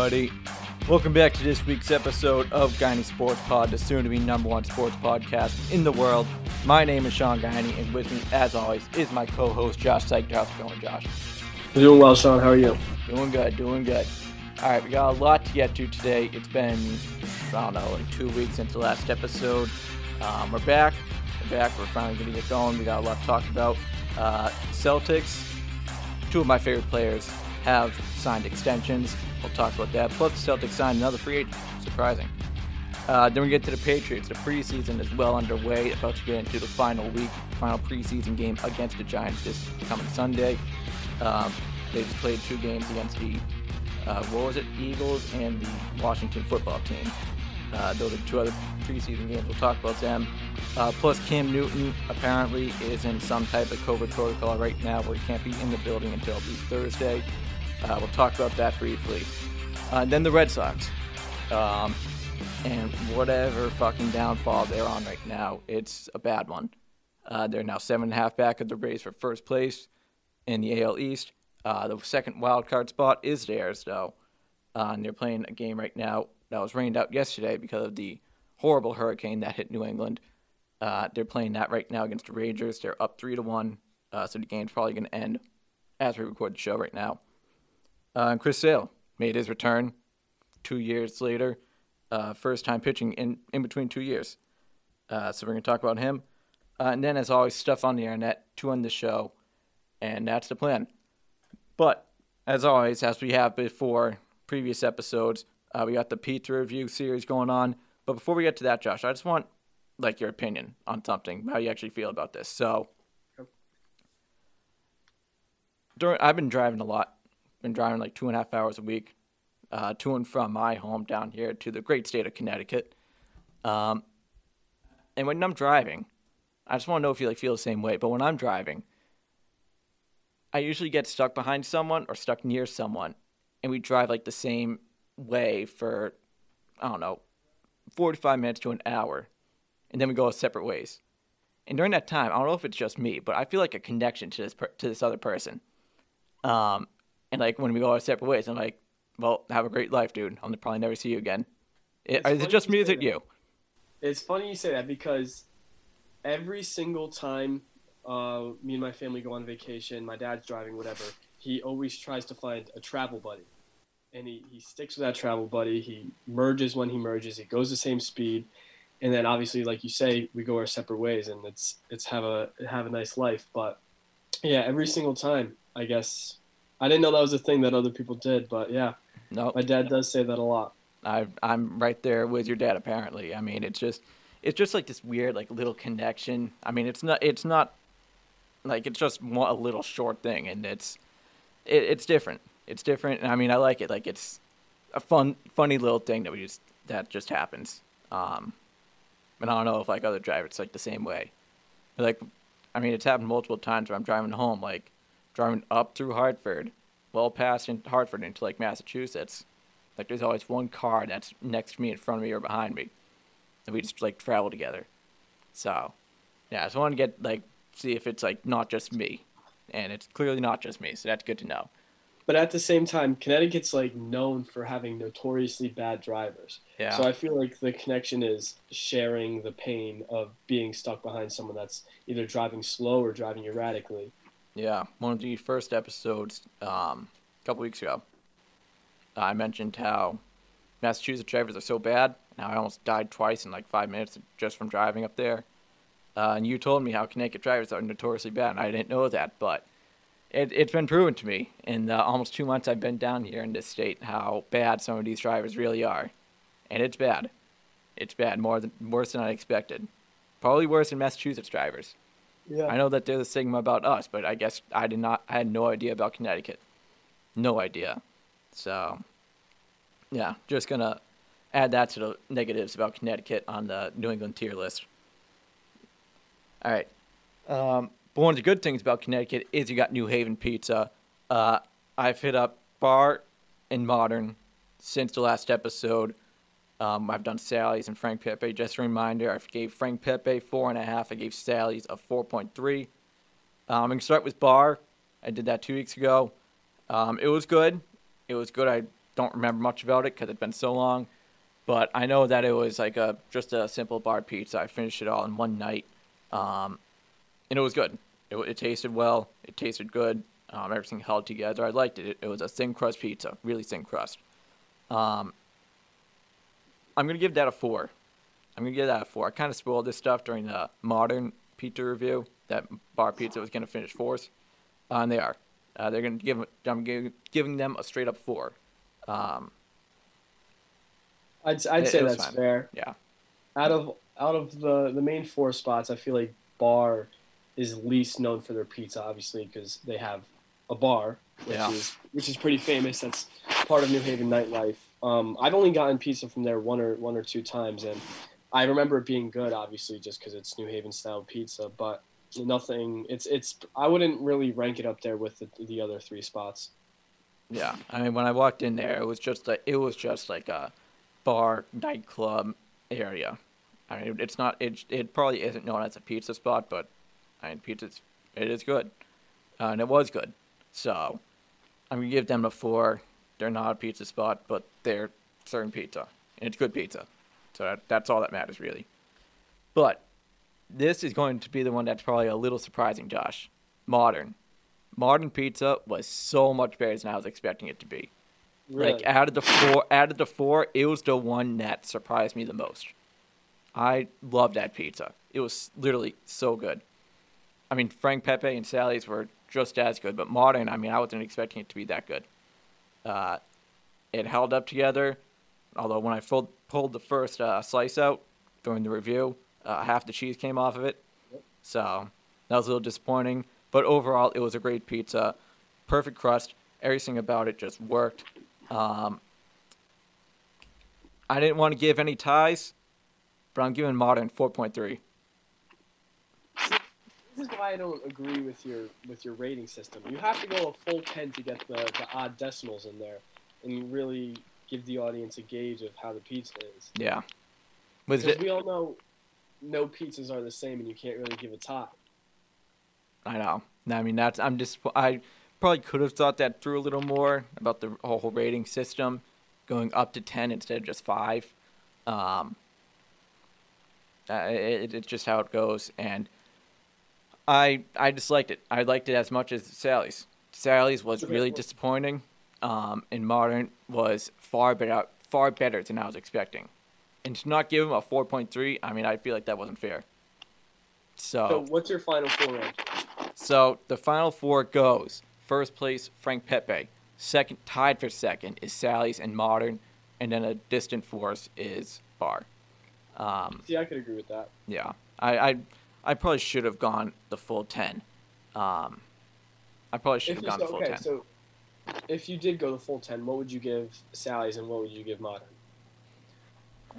Everybody. Welcome back to this week's episode of Guiney Sports Pod, the soon to be number one sports podcast in the world. My name is Shawn Guiney, and with me, as always, is my co host, Josh Seichter. How's it going, Josh? Doing well, Shawn. How are you? Doing good, doing good. All right, we got a lot to get to today. It's been, I don't know, like two weeks since the last episode. Um, we're back. We're back. We're finally going to get going. We got a lot to talk about. Uh, Celtics, two of my favorite players, have signed extensions. We'll talk about that. Plus, the Celtics signed another free agent. Surprising. Uh, then we get to the Patriots. The preseason is well underway. About to get into the final week, final preseason game against the Giants this coming Sunday. Um, they just played two games against the uh, what was it, Eagles and the Washington football team. Uh, those are two other preseason games. We'll talk about them. Uh, plus, Cam Newton apparently is in some type of COVID protocol right now where he can't be in the building until at least Thursday. Uh, we'll talk about that briefly. Uh, then the Red Sox. Um, and whatever fucking downfall they're on right now, it's a bad one. Uh, they're now seven and a half back of the race for first place in the AL East. Uh, the second wild card spot is theirs, though. Uh, and they're playing a game right now that was rained out yesterday because of the horrible hurricane that hit New England. Uh, they're playing that right now against the Rangers. They're up three to one, uh, so the game's probably going to end as we record the show right now. Uh, Chris Sale made his return two years later, uh, first time pitching in, in between two years. Uh, so we're going to talk about him. Uh, and then, as always, stuff on the internet to end the show, and that's the plan. But as always, as we have before previous episodes, uh, we got the pizza review series going on. But before we get to that, Josh, I just want like your opinion on something, how you actually feel about this. So, during I've been driving a lot, been driving like two and a half hours a week, uh, to and from my home down here to the great state of Connecticut. Um, and when I'm driving, I just want to know if you like feel the same way. But when I'm driving, I usually get stuck behind someone or stuck near someone, and we drive like the same way for I don't know, 45 minutes to an hour, and then we go separate ways. And during that time, I don't know if it's just me, but I feel like a connection to this per- to this other person. Um, and like when we go our separate ways, I'm like, well, have a great life, dude. I'll probably never see you again. It, is it just me? Is it you? It's funny you say that because every single time uh, me and my family go on vacation, my dad's driving, whatever, he always tries to find a travel buddy. And he, he sticks with that travel buddy. He merges when he merges. He goes the same speed. And then obviously, like you say, we go our separate ways and it's it's have a have a nice life. But yeah, every single time, I guess I didn't know that was a thing that other people did, but yeah. No. My dad does say that a lot. I I'm right there with your dad apparently. I mean, it's just it's just like this weird like little connection. I mean, it's not it's not like it's just a little short thing, and it's it, it's different. It's different, and I mean, I like it. Like it's a fun, funny little thing that we just that just happens. Um, and I don't know if like other drivers like the same way. But, like, I mean, it's happened multiple times where I'm driving home, like driving up through Hartford, well past in Hartford into like Massachusetts. Like there's always one car that's next to me, in front of me, or behind me, and we just like travel together. So, yeah, I just want to get like see if it's like not just me, and it's clearly not just me. So that's good to know. But at the same time, Connecticut's like known for having notoriously bad drivers. Yeah. So I feel like the connection is sharing the pain of being stuck behind someone that's either driving slow or driving erratically. Yeah, one of the first episodes um, a couple weeks ago, I mentioned how Massachusetts drivers are so bad. Now I almost died twice in like five minutes just from driving up there. Uh, and you told me how Connecticut drivers are notoriously bad, and I didn't know that, but it, it's been proven to me in the almost two months I've been down here in this state how bad some of these drivers really are, and it's bad. It's bad, more than worse than I expected. Probably worse than Massachusetts drivers. Yeah. I know that there's a stigma about us, but I guess I did not. I had no idea about Connecticut. No idea. So, yeah, just gonna add that to the negatives about Connecticut on the New England tier list. All right. Um, but one of the good things about Connecticut is you got New Haven Pizza. Uh, I've hit up Bar and Modern since the last episode. Um, I've done Sally's and Frank Pepe. Just a reminder, I gave Frank Pepe four and a half. I gave Sally's a four point three. Um, I'm gonna start with Bar. I did that two weeks ago. Um, it was good. It was good. I don't remember much about it because it's been so long, but I know that it was like a just a simple bar pizza. I finished it all in one night, um, and it was good. It, it tasted well. It tasted good. Um, everything held together. I liked it. it. It was a thin crust pizza, really thin crust. Um, I'm gonna give that a four. I'm gonna give that a four. I kind of spoiled this stuff during the modern pizza review that bar pizza was gonna finish fourth, uh, and they are. Uh, they're gonna give. I'm giving, giving them a straight up four. Um, I'd I'd It- say it that's fine. fair. yeah, Out of out of the the main four spots, I feel like Bar is least known for their pizza, obviously because they have a bar, which Yeah. is which is pretty famous. That's part of New Haven nightlife. Um, I've only gotten pizza from there one or one or two times, and I remember it being good, obviously, just because it's New Haven style pizza. But nothing. It's it's. I wouldn't really rank it up there with the, the other three spots. yeah. I mean, when I walked in there, it was just like it was just like a bar nightclub area. I mean, it's not. It it probably isn't known as a pizza spot, but I mean, pizza's it is good, uh, and it was good. So I'm gonna give them a four. They're not a pizza spot, but they're serving pizza, and it's good pizza. So that, that's all that matters, really. But this is going to be the one that's probably a little surprising, Josh. Modern. Modern pizza was so much better than I was expecting it to be. Really. Like out of the four, out of the four, it was the one that surprised me the most. I loved that pizza. It was literally so good. I mean, Frank Pepe and Sally's were just as good, but modern, I mean, I wasn't expecting it to be that good. Uh, it held up together, although when I pulled, pulled the first uh, slice out during the review, uh, half the cheese came off of it. So that was a little disappointing. But overall, it was a great pizza. Perfect crust. Everything about it just worked. Um, I didn't want to give any ties, but I'm giving Modern 4.3. This is why I don't agree with your with your rating system. You have to go a full ten to get the, the odd decimals in there, and really give the audience a gauge of how the pizza is. Yeah. Because it? we all know no pizzas are the same, and you can't really give a tie. I know. I mean, that's. I'm just. I probably could have thought that through a little more about the whole rating system, going up to ten instead of just five. Um. Uh, it, it's just how it goes, and I I disliked it. I liked it as much as Sally's. Sally's was really disappointing, um, and Modern was far better far better than I was expecting, and to not give him a four point three, I mean, I feel like that wasn't fair. So, what's your final four rank? so the final four goes first place Frank Pepe, second tied for second is Sally's and Modern, and then a distant fourth is Bar. Um, See, I could agree with that. yeah, I, I I probably should have gone the full ten. Um, I probably should If have gone so, the full okay, ten. so if you did go the full ten, what would you give Sally's, and what would you give Modern?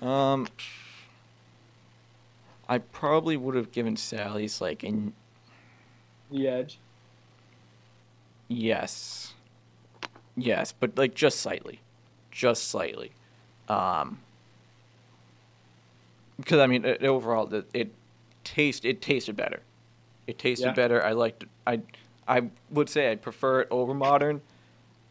Um, I probably would have given Sally's like an The Edge. Yes. Yes, but like just slightly. Just slightly. Um because I mean it, overall it, it taste it tasted better. It tasted Yeah. better. I liked I I would say I prefer it over modern,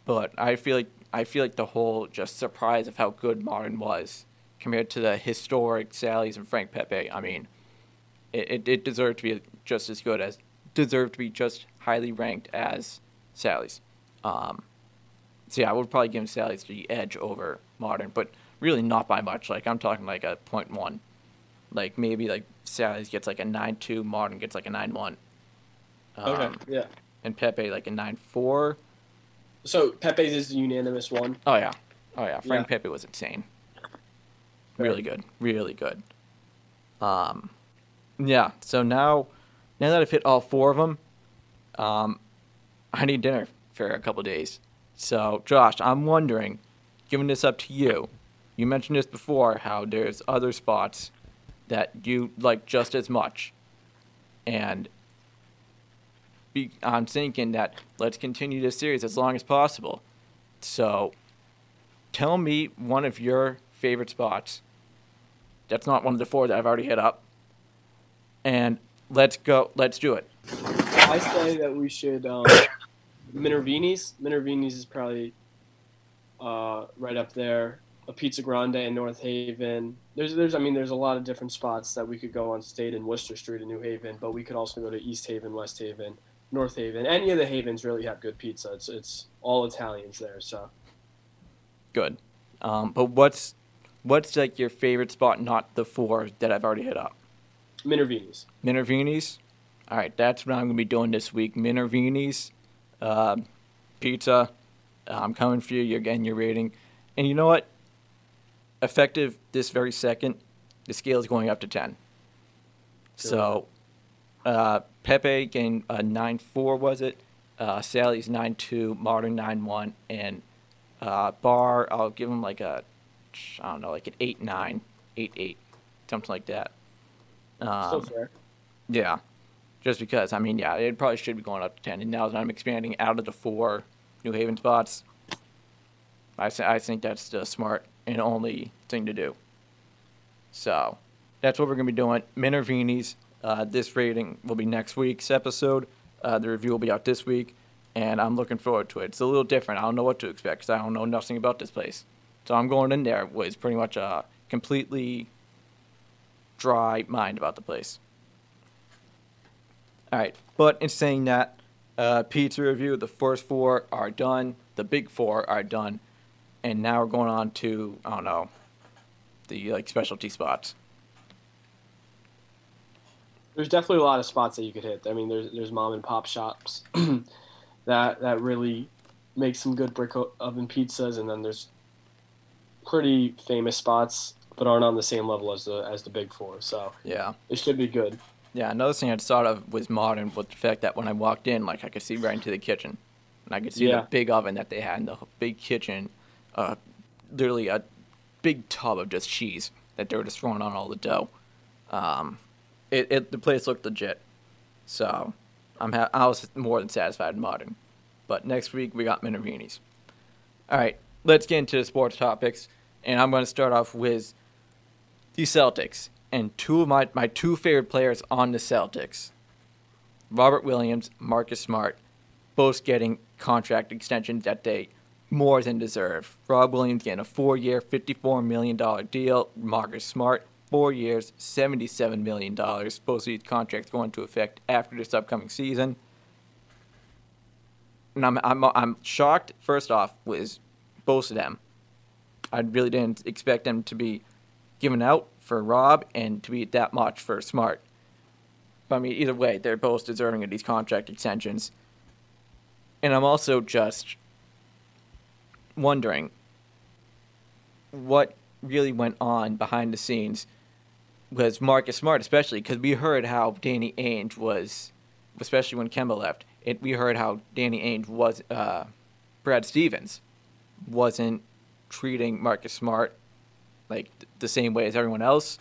but I feel like I feel like the whole just surprise of how good modern was compared to the historic Sally's and Frank Pepe. I mean, it, it, it deserved to be just as good as deserved to be just highly ranked as Sally's. Um, so yeah, I would probably give Sally's the edge over modern, but really not by much. Like I'm talking like a point one, like maybe like Sally's gets like a nine two, modern gets like a nine one. Um, Okay. Yeah. And Pepe like a nine four. So Pepe's is the unanimous one. Oh yeah, oh yeah. Frank Yeah. Pepe was insane. Really good, really good. Um, yeah. So now, now that I've hit all four of them, um, I need dinner for a couple days. So Josh, I'm wondering, giving this up to you. You mentioned this before, how there's other spots that you like just as much, and be, I'm thinking that let's continue this series as long as possible. So, tell me one of your favorite spots. That's not one of the four that I've already hit up. And let's go. Let's do it. I say that we should um, Minervini's. Minervini's is probably uh, right up there. A Pizza Grande in North Haven. There's, there's, I mean, there's a lot of different spots that we could go on State and Wooster Street in New Haven, but we could also go to East Haven, West Haven, North Haven. Any of the havens really have good pizza. It's, it's all Italians there, so. Good. Um, but what's what's like your favorite spot? Not the four that I've already hit up. Minervini's. Minervini's. All right, that's what I'm gonna be doing this week. Minervini's, uh, pizza. I'm coming for you. You're getting your rating, and you know what? Effective this very second, the scale is going up to ten. So, uh, Pepe gained a nine four was it? Uh, Sally's nine two, Modern nine one, and uh, Bar I'll give him like a I don't know like an eight nine, eight eight, something like that. Um, Still fair. yeah, just because I mean, yeah, it probably should be going up to ten. And now that I'm expanding out of the four New Haven spots, I I think that's the smart and only thing to do. So, that's what we're gonna be doing. Minervini's. Uh, this rating will be next week's episode. Uh, the review will be out this week, and I'm looking forward to it. It's a little different. I don't know what to expect because I don't know nothing about this place. So I'm going in there with pretty much a completely dry mind about the place. All right, but in saying that, uh, pizza review, the first four are done. The big four are done, and now we're going on to I don't know, the like specialty spots. There's definitely a lot of spots that you could hit. I mean, there's there's mom and pop shops that that really make some good brick oven pizzas, and then there's pretty famous spots, but aren't on the same level as the as the big four. So Yeah, it should be good. yeah. Another thing I thought of was modern with the fact that when I walked in, like I could see right into the kitchen, and I could see Yeah. the big oven that they had in the big kitchen, uh, literally a big tub of just cheese that they were just throwing on all the dough. Um, it, it the place looked legit, so I'm ha- I was more than satisfied in modern. But next week we got Minervini's. All right, let's get into the sports topics, and I'm going to start off with the Celtics and two of my my two favorite players on the Celtics, Robert Williams, Marcus Smart, both getting contract extensions that they more than deserve. Rob Williams getting a four-year, $54 million deal. Marcus Smart, four years, $77 million. Both of these contracts going into effect after this upcoming season. And I'm, I'm, I'm shocked, first off, with both of them. I really didn't expect them to be given out for Rob and to be that much for Smart. But I mean, either way, they're both deserving of these contract extensions. And I'm also just wondering what really went on behind the scenes with Marcus Smart, especially because we heard how Danny Ainge was, especially when Kemba left. It, we heard how Danny Ainge was, uh, Brad Stevens wasn't treating Marcus Smart like th- the same way as everyone else.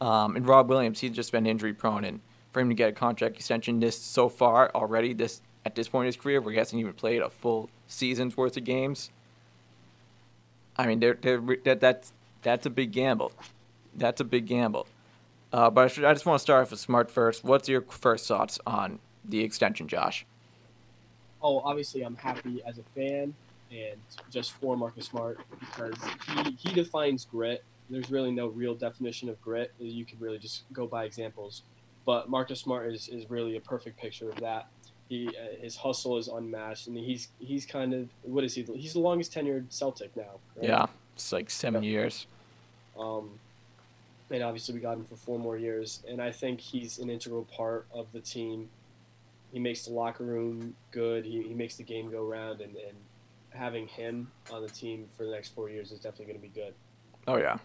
Um, and Rob Williams, he's just been injury prone, and for him to get a contract extension this so far already, this at this point in his career, where he hasn't even played a full season's worth of games. I mean, they're, they're, that that's that's a big gamble. That's a big gamble. Uh, but I, should, I just want to start off with Smart first. What's your first thoughts on the extension, Josh? Oh, obviously, I'm happy as a fan and just for Marcus Smart because he, he defines grit. There's really no real definition of grit. You could really just go by examples. But Marcus Smart is, is really a perfect picture of that. He uh, his hustle is unmatched, and he's he's kind of what is he? He's the longest tenured Celtic now. right? Yeah, it's like seven Yeah. years. Um, and obviously, we got him for four more years. And I think he's an integral part of the team. He makes the locker room good. He, he makes the game go round. And, and having him on the team for the next four years is definitely going to be good. Oh yeah,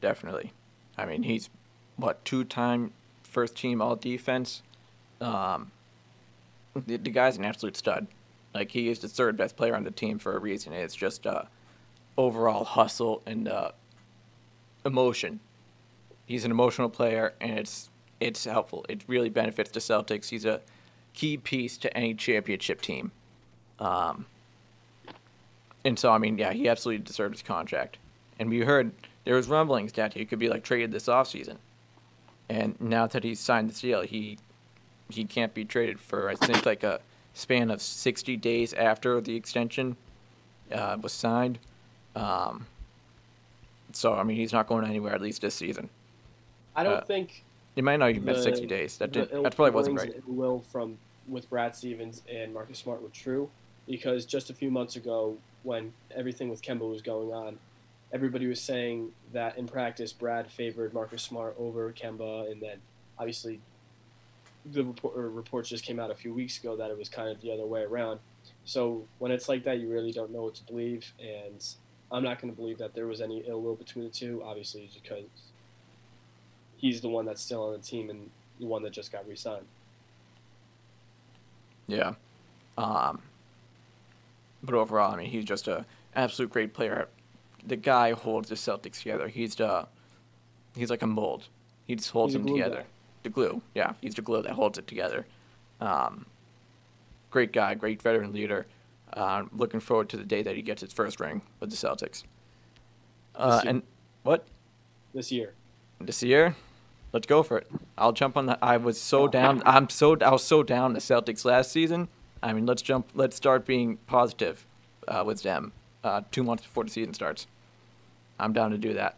definitely. I mean, he's what two-time first team All Defense. Um, the, the guy's an absolute stud. Like he is the third best player on the team for a reason. It's just uh, overall hustle and uh, emotion. He's an emotional player, and it's it's helpful. It really benefits the Celtics. He's a key piece to any championship team. Um, and so, I mean, yeah, he absolutely deserved his contract. And we heard there was rumblings that he could be like traded this offseason. And now that he's signed the deal, he he can't be traded for I think like a span of 60 days after the extension. uh, was signed. Um, so I mean, he's not going anywhere at least this season. I don't Uh, think He might not even miss 60 days. That did, that probably wasn't and will from with Brad Stevens and Marcus Smart were true because just a few months ago, when everything with Kemba was going on, everybody was saying that in practice Brad favored Marcus Smart over Kemba, and then obviously the report, reports just came out a few weeks ago that it was kind of the other way around. So when it's like that, you really don't know what to believe, and I'm not going to believe that there was any ill will between the two. Obviously, because he's the one that's still on the team and the one that just got re-signed. Yeah. Um, but overall, I mean, he's just a absolute great player. The guy holds the Celtics together. He's the he's like a mold. He just holds He's them together. guy. The glue, yeah, he's the glue that holds it together. Um, great guy, great veteran leader. Uh, looking forward to the day that he gets his first ring with the Celtics. Uh, and what this year. this year? Let's go for it. I'll jump on that. I was so down. I'm so I was so down the Celtics last season. I mean, let's jump. Let's start being positive uh, with them. Uh, two months before the season starts. I'm down to do that.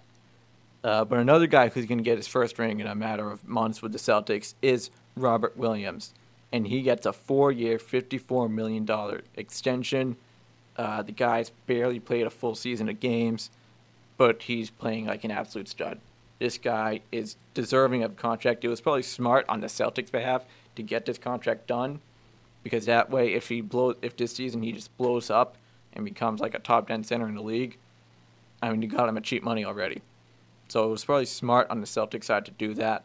Uh, but another guy who's going to get his first ring in a matter of months with the Celtics is Robert Williams, and he gets a four-year, $54 million extension. Uh, the guy's barely played a full season of games, but he's playing like an absolute stud. This guy is deserving of a contract. It was probably smart on the Celtics' behalf to get this contract done, because that way, if he blows, if this season he just blows up and becomes like a top ten center in the league, I mean, you got him at cheap money already. So it was probably smart on the Celtics side to do that.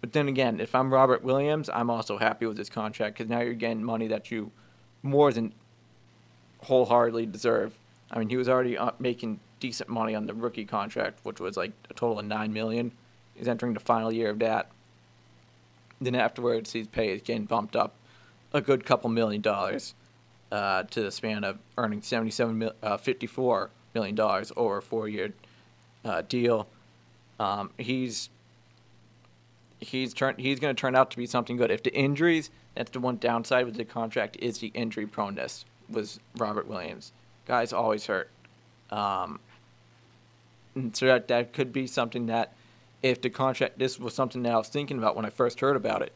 But then again, if I'm Robert Williams, I'm also happy with this contract because now you're getting money that you more than wholeheartedly deserve. I mean, he was already uh, making decent money on the rookie contract, which was like a total of nine million. He's entering the final year of that. Then afterwards, his pay is getting bumped up a good couple million dollars uh, to the span of earning seventy-seven, uh, fifty-four million dollars over a four-year uh, deal. Um, he's he's turn he's going to turn out to be something good. If the injuries, that's the one downside with the contract is the injury proneness. Was Robert Williams? Guys always hurt. Um, so that that could be something that if the contract this was something that I was thinking about when I first heard about it.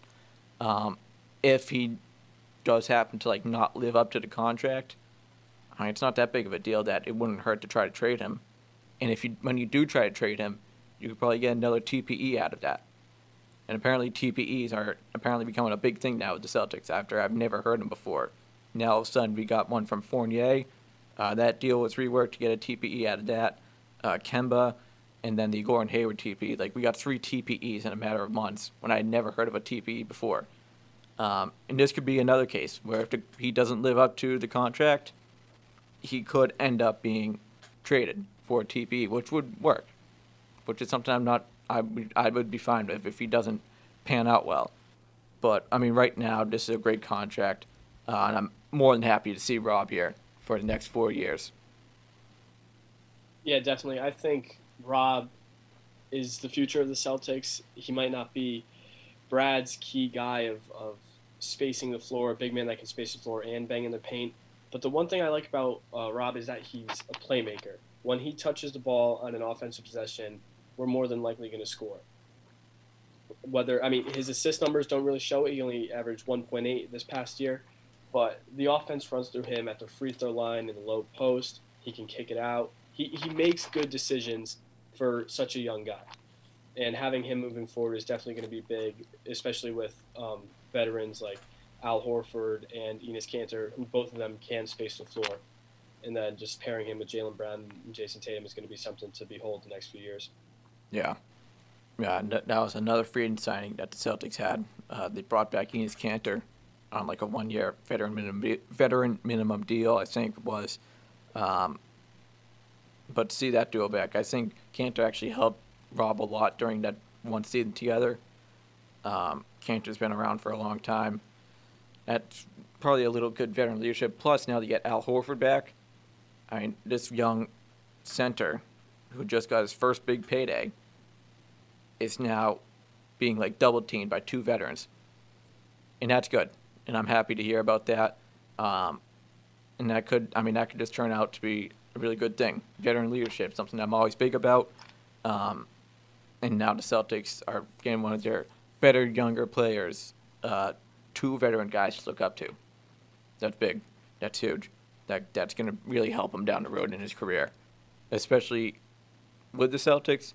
Um, if he does happen to like not live up to the contract, I mean, it's not that big of a deal that it wouldn't hurt to try to trade him. And if you when you do try to trade him, you could probably get another TPE out of that. And apparently TPEs are apparently becoming a big thing now with the Celtics. After I've never heard them before, now all of a sudden we got one from Fournier. Uh, that deal was reworked to get a TPE out of that. Uh, Kemba, and then the Gordon Hayward TPE. Like we got three TPEs in a matter of months when I had never heard of a TPE before. Um, and this could be another case where if the, he doesn't live up to the contract, he could end up being traded for a TPE, which would work. Which is something I'm not. I would I would be fine with if he doesn't pan out well. But I mean, right now this is a great contract, uh, and I'm more than happy to see Rob here for the next four years. Yeah, definitely. I think Rob is the future of the Celtics. He might not be Brad's key guy of, of spacing the floor, a big man that can space the floor and bang in the paint. But the one thing I like about uh, Rob is that he's a playmaker. When he touches the ball on an offensive possession, we're more than likely going to score. Whether I mean his assist numbers don't really show it. He only averaged 1.8 this past year, but the offense runs through him at the free throw line in the low post. He can kick it out. He he makes good decisions for such a young guy, and having him moving forward is definitely going to be big, especially with um, veterans like Al Horford and Enes Kanter, who both of them can space the floor. And then just pairing him with Jaylen Brown and Jayson Tatum is going to be something to behold the next few years. Yeah. Yeah, that was another free agent signing that the Celtics had. Uh, they brought back Enes Kanter on like a one-year veteran minimum veteran minimum deal, I think it was. Um, but to see that duo back, I think Kanter actually helped Rob a lot during that one season together. Um, Kanter's been around for a long time. That's probably a little good veteran leadership. Plus, now they get Al Horford back. I mean, this young center who just got his first big payday is now being like double teamed by two veterans, and that's good. And I'm happy to hear about that. Um, and that could I mean that could just turn out to be a really good thing. Veteran leadership, something I'm always big about. Um, and now the Celtics are getting one of their better younger players, uh, two veteran guys to look up to. That's big. That's huge. That that's going to really help him down the road in his career, especially with the Celtics.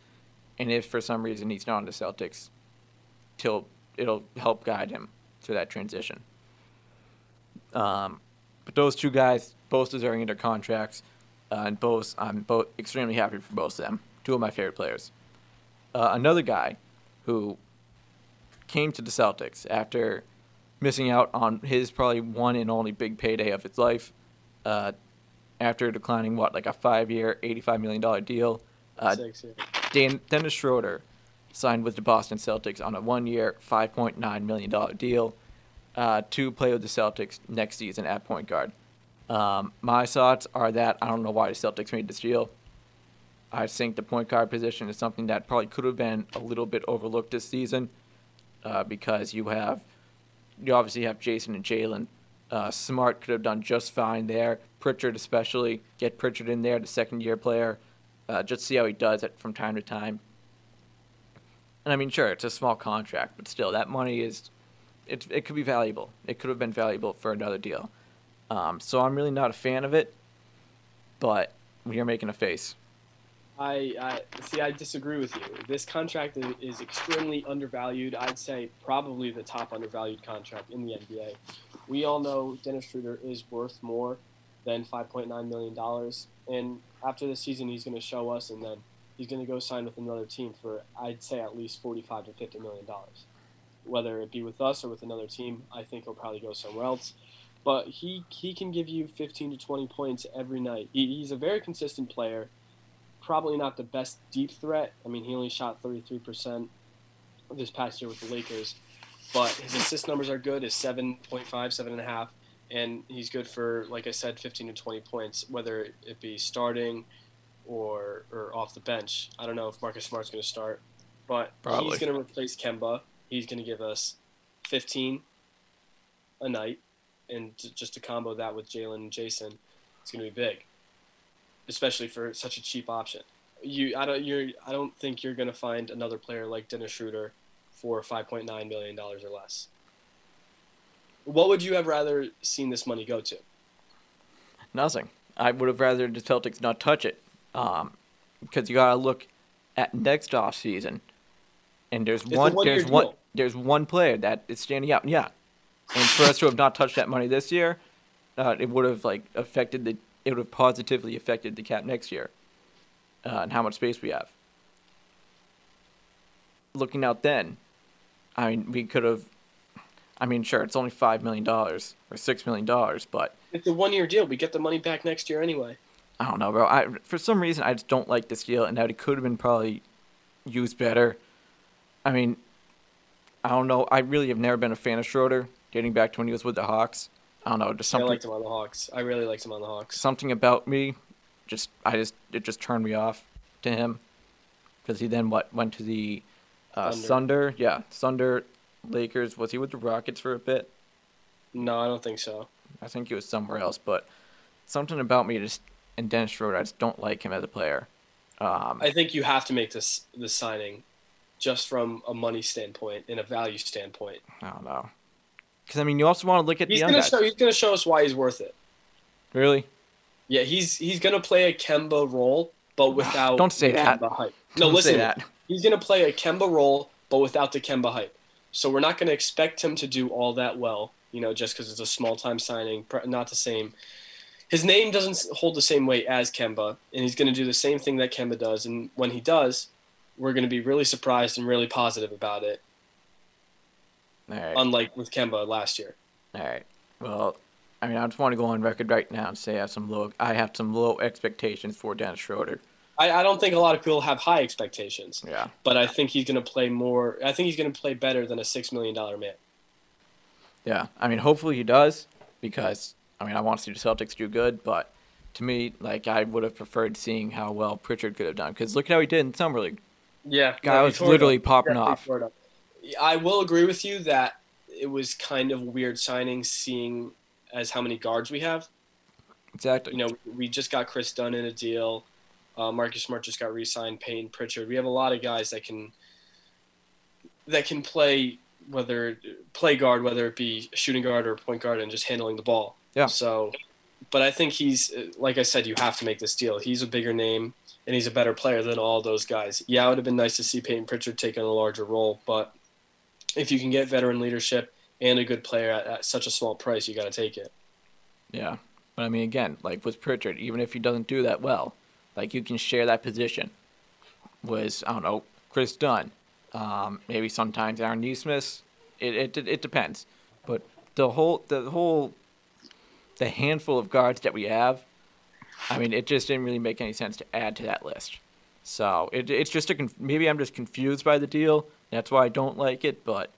And if for some reason he's not on the Celtics, till it'll help guide him through that transition. Um, but those two guys, both deserving their contracts, uh, and both I'm both extremely happy for both of them. Two of my favorite players. Uh, another guy who came to the Celtics after missing out on his probably one and only big payday of his life, uh, after declining what like a five-year, eighty-five million dollar deal. Uh, Six, yeah. Dan- Dennis Schroeder signed with the Boston Celtics on a one-year, five point nine million dollar deal uh, to play with the Celtics next season at point guard. Um, my thoughts are that I don't know why the Celtics made this deal. I think the point guard position is something that probably could have been a little bit overlooked this season uh, because you have you obviously have Jayson and Jaylen. Uh, Smart could have done just fine there. Pritchard especially get Pritchard in there, the second year player. Uh, just see how he does it from time to time. And I mean, sure, it's a small contract, but still, that money is it. It could be valuable. It could have been valuable for another deal. Um, so I'm really not a fan of it, but you're making a face. I, I see. I disagree with you. This contract is, extremely undervalued. I'd say probably the top undervalued contract in the NBA. We all know Dennis Schroeder is worth more than 5.9 million dollars, and after the season, he's going to show us, and then he's going to go sign with another team for I'd say at least 45 to 50 million dollars. Whether it be with us or with another team, I think he'll probably go somewhere else. But he he can give you 15 to 20 points every night. He, he's a very consistent player probably not the best deep threat. I mean, he only shot 33% this past year with the Lakers, but his assist numbers are good. Is 7.5, 7.5, and he's good for, like I said, 15 to 20 points, whether it be starting or or off the bench. I don't know if Marcus Smart's going to start, but Probably. he's going to replace Kemba. He's going to give us 15 a night, and just to combo that with Jaylen and Jayson, it's going to be big especially for such a cheap option. You, I don't, you're, I don't think you're going to find another player like Dennis Schroeder for 5.9 million dollars or less. What would you have rather seen this money go to? Nothing. I would have rather the Celtics not touch it, um, because you gotta look at next off season, and there's a one there's one there's one player that is standing out. Yeah, and for us to have not touched that money this year, uh, it would have like affected the it would have positively affected the cap next year, uh, and how much space we have. Looking out then, I mean, we could have. I mean, sure, it's only five million dollars or six million dollars, but It's a one-year deal. We get the money back next year anyway. I don't know, bro. I for some reason I just don't like this deal, and that it could have been probably used better. I mean, I don't know. I really have never been a fan of Schroeder, dating back to when he was with the Hawks. I don't know, just something. I liked him on the Hawks. I really liked him on the Hawks. something about me, just I just it just turned me off to him, because he then what went to the uh, Thunder. Thunder, yeah, Thunder, Lakers. Was he with the Rockets for a bit? No, I don't think so. I think he was somewhere else, but something about me just and Dennis Schroeder, I just don't like him as a player. Um, I think you have to make this this signing, just from a money standpoint and a value standpoint. I don't know. Because I mean, you also want to look at He's the gonna guys. show. He's gonna show us why he's worth it. Really? Yeah, he's he's gonna play a Kemba role, but without Don't say the that. Kemba hype. No, Don't listen. say to that. He's gonna play a Kemba role, but without the Kemba hype. So we're not gonna expect him to do all that well, you know, just because it's a small time signing, not the same. His name doesn't hold the same weight as Kemba, and he's gonna do the same thing that Kemba does. And when he does, we're gonna be really surprised and really positive about it. All right. Unlike with Kemba last year. All right. Well, I mean, I just want to go on record right now and say I have some low. I have some low expectations for Dennis Schroeder. I, I don't think a lot of people have high expectations, Yeah. but I think he's gonna play more. I think he's gonna play better than a six million dollar man. Yeah. I mean, hopefully he does because I mean, I want to see the Celtics do good, but to me, like, I would have preferred seeing how well Pritchard could have done. Because look at how he did in summer league. Yeah, Guy was literally popping Definitely off. tore it up. I will agree with you that it was kind of weird signing, seeing as how many guards we have. Exactly. You know, we just got Kris Dunn in a deal. Uh, Marcus Smart just got re-signed. Payton Pritchard. We have a lot of guys that can that can play whether play guard, whether it be shooting guard or point guard, and just handling the ball. Yeah. So, but I think he's like I said, you have to make this deal. He's a bigger name and he's a better player than all those guys. Yeah, it would have been nice to see Payton Pritchard take on a larger role, but if you can get veteran leadership and a good player at, at such a small price, you got to take it. Yeah. But I mean, again, like with Pritchard, even if he doesn't do that well, like you can share that position. Was I don't know Kris Dunn, um, maybe sometimes Aaron Nesmith. It, it it depends, but the whole the whole the handful of guards that we have, I mean, it just didn't really make any sense to add to that list. So it, it's just a maybe I'm just confused by the deal. That's why I don't like it. But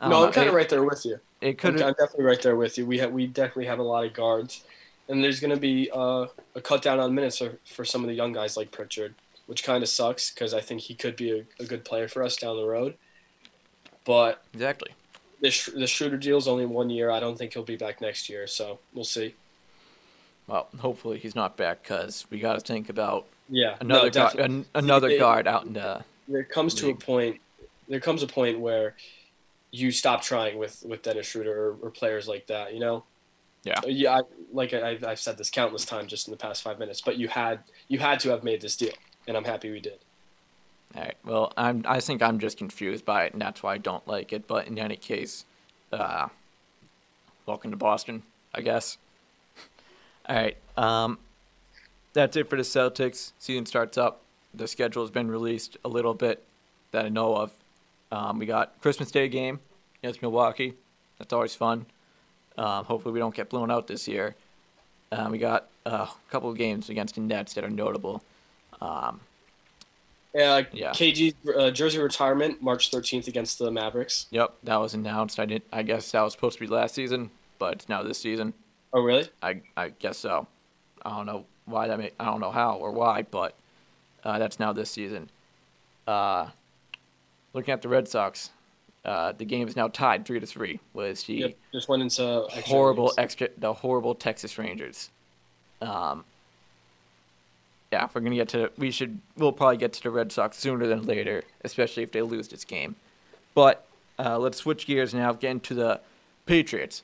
no, know, I'm kind of right there with you. It could. I'm, I'm, definitely right there with you. We have we definitely have a lot of guards, and there's going to be uh, a cut down on minutes for, for some of the young guys like Pritchard, which kind of sucks because I think he could be a, a, good player for us down the road. But exactly, the the Schroeder deal is only one year. I don't think he'll be back next year, so we'll see. Well, hopefully he's not back because we got to think about yeah another no, guard, an, another it, guard out in the. There comes league. to a point. There comes a point where you stop trying with with Dennis Schroeder or, or players like that. You know. Yeah. Yeah. I, like I, I've said this countless times just in the past five minutes, but you had you had to have made this deal, and I'm happy we did. All right. Well, I'm. I think I'm just confused by it, and that's why I don't like it. But in any case, uh, welcome to Boston, I guess. All right. Um, that's it for the Celtics. Season starts up. The schedule has been released a little bit that I know of. Um, we got Christmas Day game against Milwaukee. That's always fun. Um, hopefully, we don't get blown out this year. Um, we got uh, a couple of games against the Nets that are notable. Um, uh, yeah. KG uh, jersey retirement March 13th against the Mavericks. Yep, that was announced. I didn't. I guess that was supposed to be last season, but it's now this season. Oh, really? I I guess so. I don't know why that. May, I don't know how or why, but uh, that's now this season. Uh, looking at the Red Sox, uh, the game is now tied three to three with the yep, just went into horrible innings. extra the horrible Texas Rangers. Um, yeah, if we're gonna get to, we should, we'll probably get to the Red Sox sooner than later, especially if they lose this game. But uh, let's switch gears now, get into the Patriots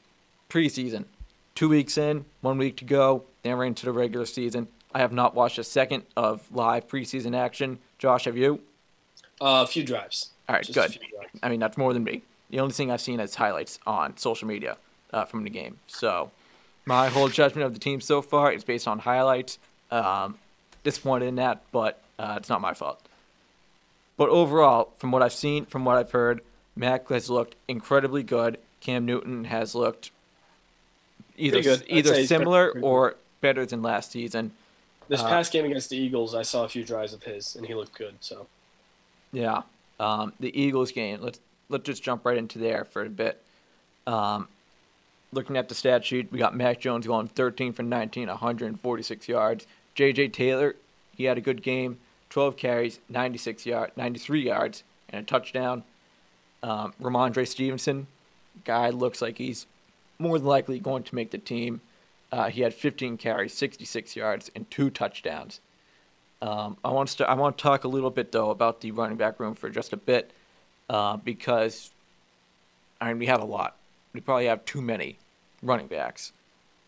preseason. Two weeks in, one week to go, then we're into the regular season. I have not watched a second of live preseason action. Josh, have you? Uh, a few drives. All right, good. I mean, that's more than me. The only thing I've seen is highlights on social media uh, from the game. So my whole judgment of the team so far is based on highlights. Um, disappointed in that, but uh, it's not my fault. But overall, from what I've seen, from what I've heard, Mac has looked incredibly good. Cam Newton has looked either either similar or better than last season. This uh, past game against the Eagles, I saw a few drives of his, and he looked good. So, yeah, um, the Eagles game. Let's let's just jump right into there for a bit. Um, looking at the stat sheet, we got Mac Jones going 13 for 19, 146 yards. J.J. Taylor, he had a good game, 12 carries, 96 yard, 93 yards, and a touchdown. Um, Rhamondre Stevenson, guy looks like he's more than likely going to make the team. Uh, he had 15 carries, 66 yards, and two touchdowns. Um, I want to I want to talk a little bit though about the running back room for just a bit, uh, because I mean we have a lot. We probably have too many running backs.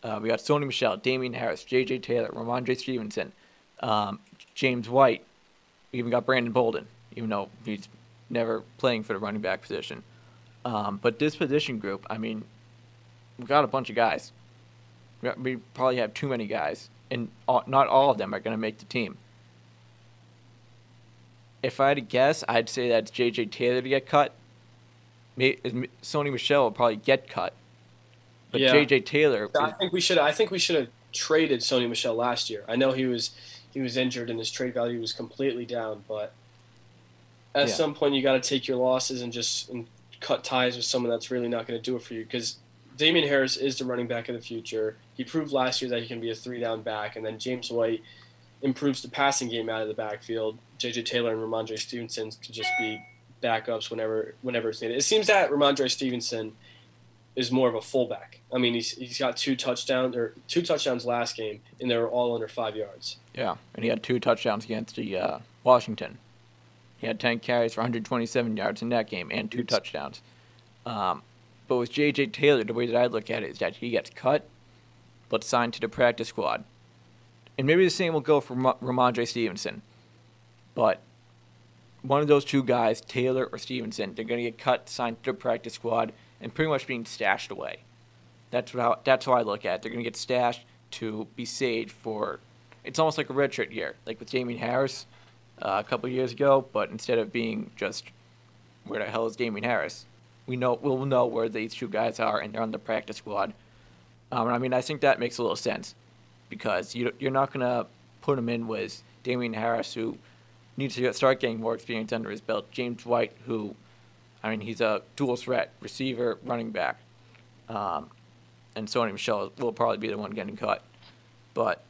Uh, we got Sony Michel, Damien Harris, J.J. Taylor, Rhamondre Stevenson, um, James White. We even got Brandon Bolden, even though he's never playing for the running back position. Um, but this position group, I mean, we've got a bunch of guys. We probably have too many guys, and all, not all of them are going to make the team. If I had to guess, I'd say that's J.J. Taylor to get cut. Sony Michel will probably get cut but yeah. JJ Taylor. I think we should. I think we should have traded Sony Michel last year. I know he was he was injured and his trade value was completely down, but at yeah. some point you got to take your losses and just and cut ties with someone that's really not going to do it for you because Damien Harris is the running back of the future. He proved last year that he can be a three down back, and then James White improves the passing game out of the backfield. JJ Taylor and Rhamondre Stevenson could just be backups whenever whenever it's needed. It seems that Rhamondre Stevenson is more of a fullback. I mean, he's he's got two touchdowns or two touchdowns last game, and they were all under five yards. Yeah, and he had two touchdowns against the uh, Washington. He had 10 carries for 127 yards in that game and two touchdowns. Um, but with J.J. Taylor, the way that I look at it is that he gets cut, but signed to the practice squad. And maybe the same will go for Rhamondre Stevenson. But one of those two guys, Taylor or Stevenson, they're going to get cut, signed to the practice squad, and pretty much being stashed away. That's how that's how I look at it. They're going to get stashed to be saved for. It's almost like a redshirt year, like with Damien Harris uh, a couple years ago. But instead of being just where the hell is Damien Harris, we know we'll know where these two guys are, and they're on the practice squad. Um, I mean, I think that makes a little sense because you you're not going to put him in with Damien Harris, who needs to start getting more experience under his belt. James White, who, I mean, he's a dual threat receiver, running back. Um, and Sony Michel will probably be the one getting cut. But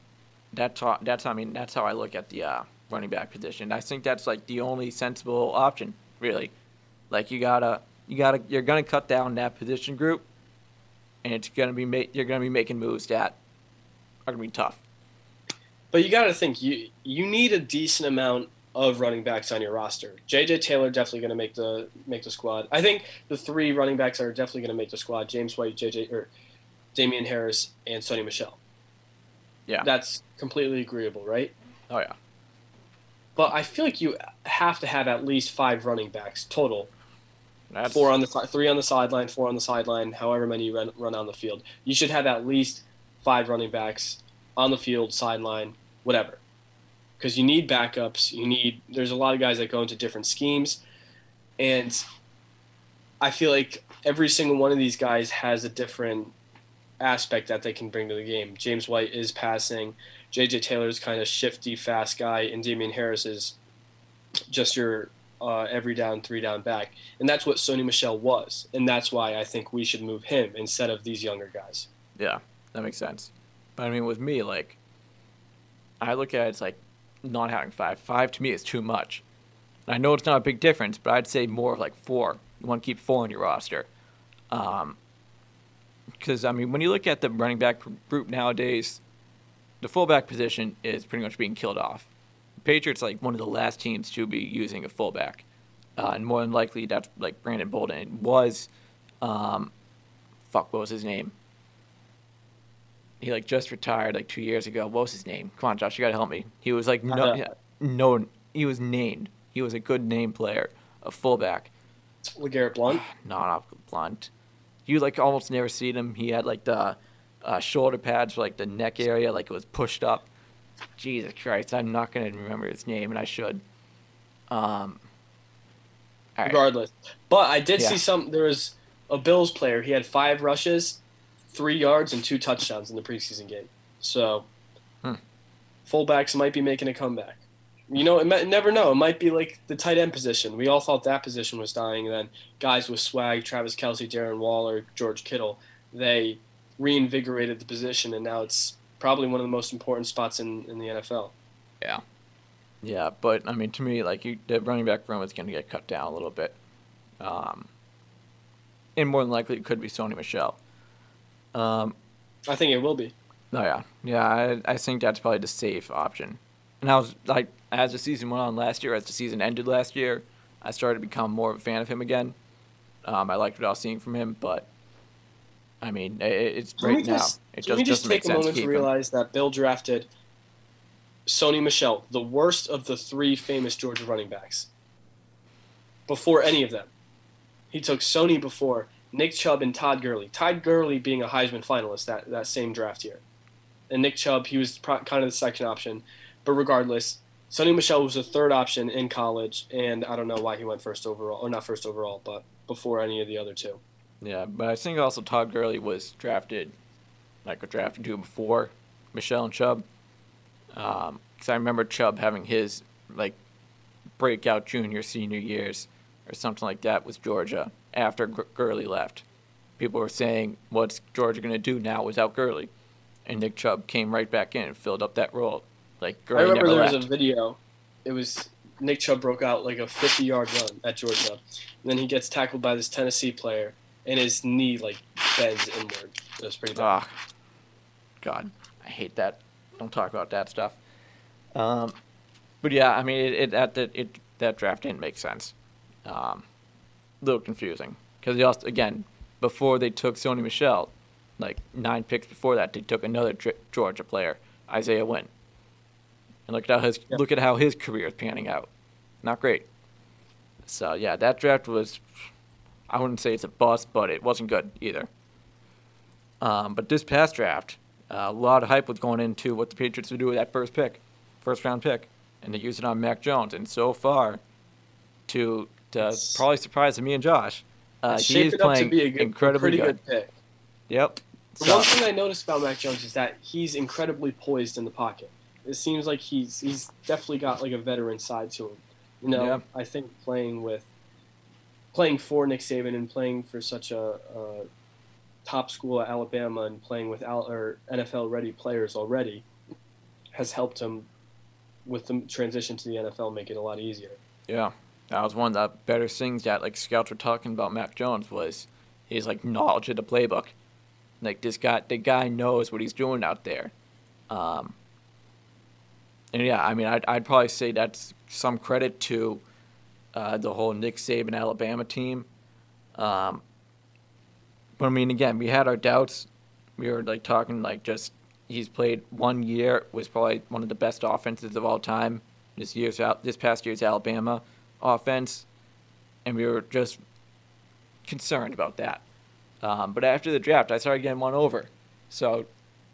that's how, that's I mean that's how I look at the uh, running back position. I think that's like the only sensible option, really. Like you gotta you gotta you're gonna cut down that position group, and it's gonna be ma- you're gonna be making moves that are gonna be tough. But you gotta think you you need a decent amount of running backs on your roster. JJ Taylor definitely going to make the make the squad. I think the three running backs are definitely going to make the squad: James White, JJ or Damien Harris, and Sony Michel. Yeah, that's completely agreeable, right? Oh yeah. But I feel like you have to have at least five running backs total. That's... Four on the three on the sideline, four on the sideline, however many you run, run on the field. You should have at least five running backs on the field, sideline, whatever because you need backups. You need there's a lot of guys that go into different schemes, and I feel like every single one of these guys has a different aspect that they can bring to the game. James White is passing. J.J. Taylor is kind of shifty, fast guy, and Damien Harris is just your uh, every down, three down back. And that's what Sony Michel was. And that's why I think we should move him instead of these younger guys. Yeah, that makes sense. But I mean, with me, like, I look at it, it's like not having five. Five to me is too much. And I know it's not a big difference, but I'd say more of like four. You want to keep four on your roster. Um, because I mean, when you look at the running back group nowadays, the fullback position is pretty much being killed off. The Patriots like one of the last teams to be using a fullback, uh, and more than likely that's like Brandon Bolden was. Um, fuck, what was his name? He like just retired like two years ago. What was his name? Come on, Josh, you gotta help me. He was like no, no, he was named. He was a good name player, a fullback. LeGarrette Blount. no, not Blount. You like almost never seen him. He had like the uh, shoulder pads for like the neck area, like it was pushed up. Jesus Christ, I'm not gonna remember his name, and I should. Um. Right. Regardless, but I did yeah. see some. There was a Bills player. He had five rushes three yards and two touchdowns in the preseason game. So, hmm. fullbacks might be making a comeback. You know, it might, never know. It might be like the tight end position. We all thought that position was dying. And then guys with swag, Travis Kelce, Darren Waller, George Kittle, they reinvigorated the position, and now it's probably one of the most important spots in, in the NFL. Yeah. Yeah, but I mean, to me, like you, the running back room is going to get cut down a little bit, um, and more than likely it could be Sony Michel. Um, I think it will be. Oh yeah, yeah. I, I think that's probably the safe option. And I was like, as the season went on last year, as the season ended last year, I started to become more of a fan of him again. Um, I liked what I was seeing from him, but I mean, it, it's right now. Just, it just, just take a moment to, to realize him. that Bill drafted Sony Michel, the worst of the three famous Georgia running backs, before any of them. He took Sony before, Nick Chubb and Todd Gurley. Todd Gurley being a Heisman finalist that, that same draft year. And Nick Chubb, he was pro- kind of the second option. But regardless, Sony Michel was the third option in college, and I don't know why he went first overall, or not first overall, but before any of the other two. Yeah, but I think also Todd Gurley was drafted, like a drafted two before Michel and Chubb. Because um, I remember Chubb having his like breakout junior senior years or something like that with Georgia after Gurley left. People were saying, what's Georgia going to do now without Gurley? And Nick Chubb came right back in and filled up that role. Like Gurley I remember there left. was a video. It was Nick Chubb broke out like a 50 yard run at Georgia. And then he gets tackled by this Tennessee player. and his knee like bends inward. It was pretty bad. Ah, God, I hate that. Don't talk about that stuff. Um, but yeah, I mean, it, it that that it that draft didn't make sense. Um, little confusing because they also again before they took Sony Michel, like nine picks before that, they took another Ge- Georgia player, Isaiah Wynn. And look at how his look at how his career is panning out. Not great. So yeah, that draft was, I wouldn't say it's a bust, but it wasn't good either. Um, but this past draft, uh, a lot of hype was going into what the Patriots would do with that first pick, first round pick, and they used it on Mac Jones. And so far, to, It's- probably surprise me and Josh, uh, It's he is to playing be a good, incredibly pretty good. good pick. Yep. The So- one thing I noticed about Mac Jones is that he's incredibly poised in the pocket. It seems like he's he's definitely got like a veteran side to him. You know, Yeah. I think playing with playing for Nick Saban and playing for such a, a top school at Alabama and playing with Al, or NFL ready players already has helped him with the transition to the NFL make it a lot easier. Yeah, that was one of the better things that like scouts were talking about Mac Jones was his like knowledge of the playbook. Like this guy, the guy knows what he's doing out there. Um, and yeah, I mean, I'd I'd probably say that's some credit to uh, the whole Nick Saban Alabama team. Um, but I mean, again, we had our doubts. We were like talking like just he's played one year was probably one of the best offenses of all time. This year's out this past year's Alabama offense, and we were just concerned about that. Um, but after the draft, I started getting one over. So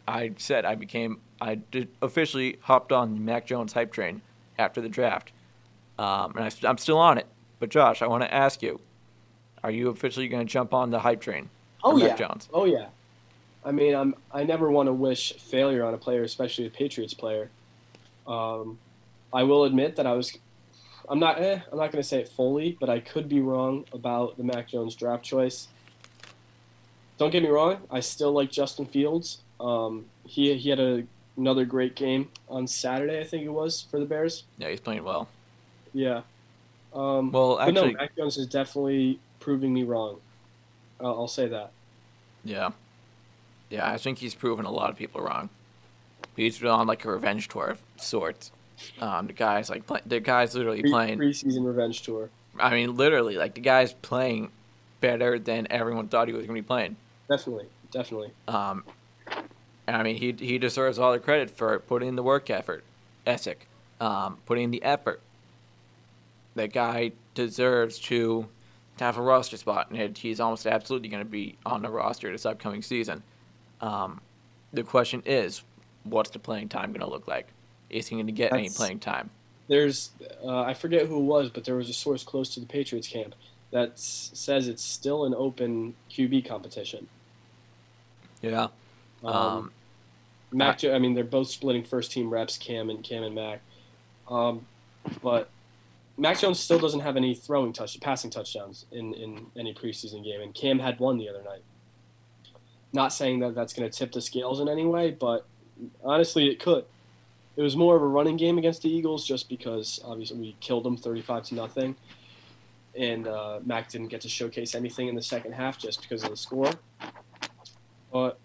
I said I became I did officially hopped on the Mac Jones hype train after the draft, um, and I, I'm still on it. But Josh, I want to ask you: Are you officially going to jump on the hype train? Oh Mac yeah. Jones. Oh yeah. I mean, I'm I never want to wish failure on a player, especially a Patriots player. Um, I will admit that I was. I'm not. Eh, I'm not going to say it fully, but I could be wrong about the Mac Jones draft choice. Don't get me wrong. I still like Justin Fields. Um, he he had a, another great game on Saturday. I think it was for the Bears. Yeah, he's playing well. Yeah. Um, Well, but no, actually, Mac Jones is definitely proving me wrong. Uh, I'll say that. yeah, yeah. I think he's proven a lot of people wrong. He's on like a revenge tour of sorts. Um, the guy's like play, the guy's literally Pre- playing. preseason revenge tour. I mean, literally, like the guy's playing better than everyone thought he was going to be playing. Definitely, definitely. Um, I mean, he he deserves all the credit for putting in the work effort, ethic, um, putting in the effort. That guy deserves to, to have a roster spot, and he's almost absolutely going to be on the roster this upcoming season. Um, the question is, what's the playing time going to look like? Is he going to get any playing time? There's, uh, I forget who it was, but there was a source close to the Patriots camp that says it's still an open QB competition. Yeah. Um, Um, Mac, Jo- I mean, they're both splitting first team reps, Cam and Cam and Mac. Um, but Mac Jones still doesn't have any throwing touch, passing touchdowns in, in any preseason game, and Cam had one the other night. Not saying that that's going to tip the scales in any way, but honestly, it could. It was more of a running game against the Eagles, just because obviously we killed them thirty-five to nothing, and uh, Mac didn't get to showcase anything in the second half just because of the score. But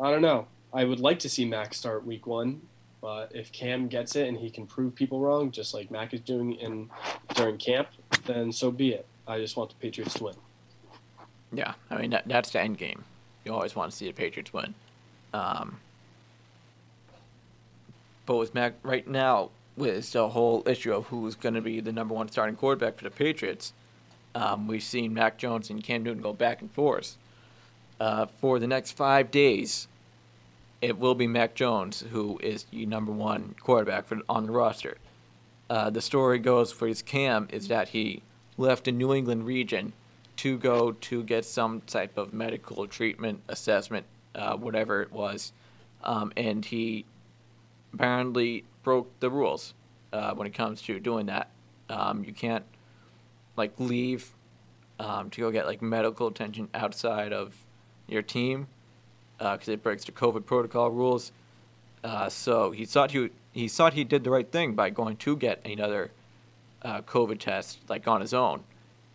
I don't know. I would like to see Mac start week one, but if Cam gets it and he can prove people wrong, just like Mac is doing in during camp, then so be it. I just want the Patriots to win. Yeah, I mean that, that's the end game. You always want to see the Patriots win. Um, but with Mac right now, with the whole issue of who's going to be the number one starting quarterback for the Patriots, um, we've seen Mac Jones and Cam Newton go back and forth. Uh, for the next five days, it will be Mac Jones who is the number one quarterback for, on the roster. Uh, the story goes for his Cam is that he left the New England region to go to get some type of medical treatment, assessment, uh, whatever it was, um, and he apparently broke the rules uh, when it comes to doing that. Um, you can't like leave um, to go get like medical attention outside of your team because it breaks the COVID protocol rules. Uh, so he thought he he thought he did the right thing by going to get another uh, COVID test like on his own,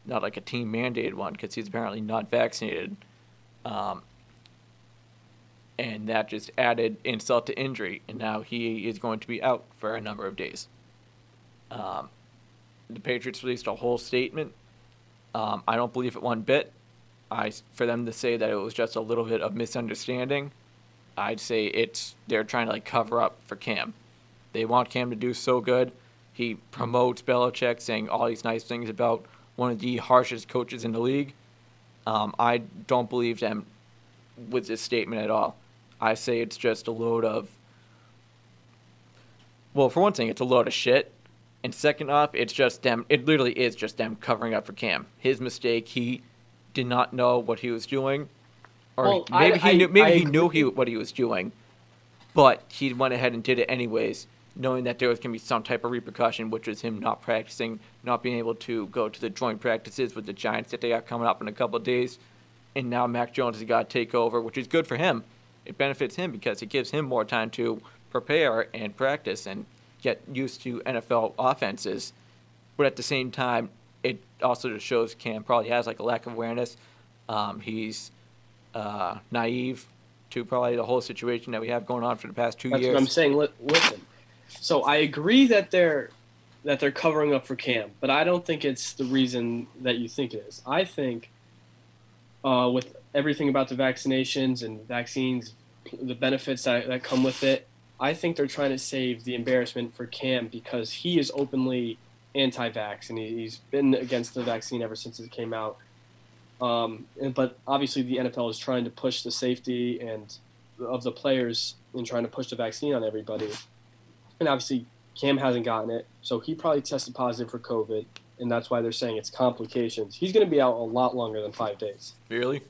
not like a team mandated one because he's apparently not vaccinated. Um, and that just added insult to injury, and now he is going to be out for a number of days. Um, the Patriots released a whole statement. Um, I don't believe it one bit. I for them to say that it was just a little bit of misunderstanding, I'd say it's they're trying to like cover up for Cam. They want Cam to do so good. He promotes Belichick, saying all these nice things about one of the harshest coaches in the league. Um, I don't believe them with this statement at all. I say it's just a load of. Well, for one thing, it's a load of shit. And second off, it's just them. It literally is just them covering up for Cam. His mistake. He did not know what he was doing, or Well, maybe I- he knew. Maybe I he knew he what he was doing, but he went ahead and did it anyways, knowing that there was going to be some type of repercussion, which was him not practicing, not being able to go to the joint practices with the Giants that they got coming up in a couple of days, and now Mac Jones has got to take over, which is good for him. It benefits him because it gives him more time to prepare and practice and get used to NFL offenses. But at the same time, it also just shows Cam probably has like a lack of awareness. Um, he's uh, naive to probably the whole situation that we have going on for the past two That's years. what I'm saying. Li- Listen, so I agree that they're that they're covering up for Cam, but I don't think it's the reason that you think it is. I think uh, with everything about the vaccinations and vaccines, the benefits that, that come with it, I think they're trying to save the embarrassment for Cam because he is openly anti-vax and he, he's been against the vaccine ever since it came out. Um, and, but obviously, the NFL is trying to push the safety and of the players and trying to push the vaccine on everybody. And obviously, Cam hasn't gotten it, so he probably tested positive for COVID, and that's why they're saying it's complications. He's going to be out a lot longer than five days. Really?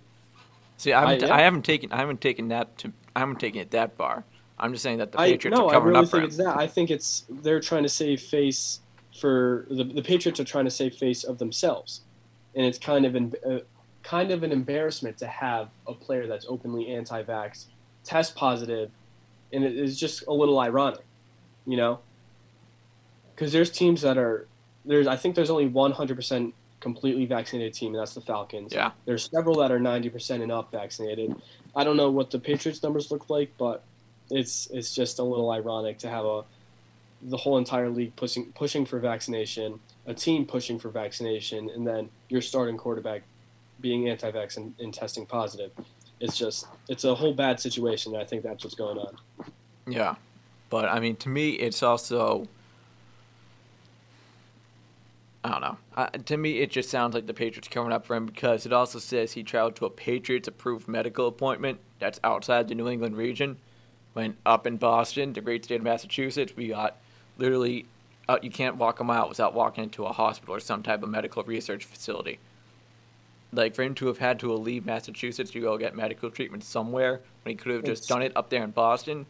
See, I haven't, I- I, haven't taken, I haven't taken that to, I haven't taken it that far. I'm just saying that the Patriots I no, are I covering really up for think it's that. I think it's they're trying to save face for the the Patriots are trying to save face of themselves, and it's kind of an uh, kind of an embarrassment to have a player that's openly anti-vax test positive, and it is just a little ironic, you know. Because there's teams that are there's I think there's only 100% completely vaccinated team, and that's the Falcons. Yeah. There's several that are 90% and up vaccinated. I don't know what the Patriots numbers look like, but it's it's just a little ironic to have a the whole entire league pushing pushing for vaccination, a team pushing for vaccination, and then your starting quarterback being anti-vax and, and testing positive. It's just it's a whole bad situation. And I think that's what's going on. Yeah, but I mean, to me, it's also. I don't know. Uh, to me, it just sounds like the Patriots coming up for him because it also says he traveled to a Patriots-approved medical appointment that's outside the New England region. When up in Boston, the great state of Massachusetts, we got literally, uh, you can't walk a mile without walking into a hospital or some type of medical research facility. Like for him to have had to leave Massachusetts to go get medical treatment somewhere when he could have just It's- done it up there in Boston,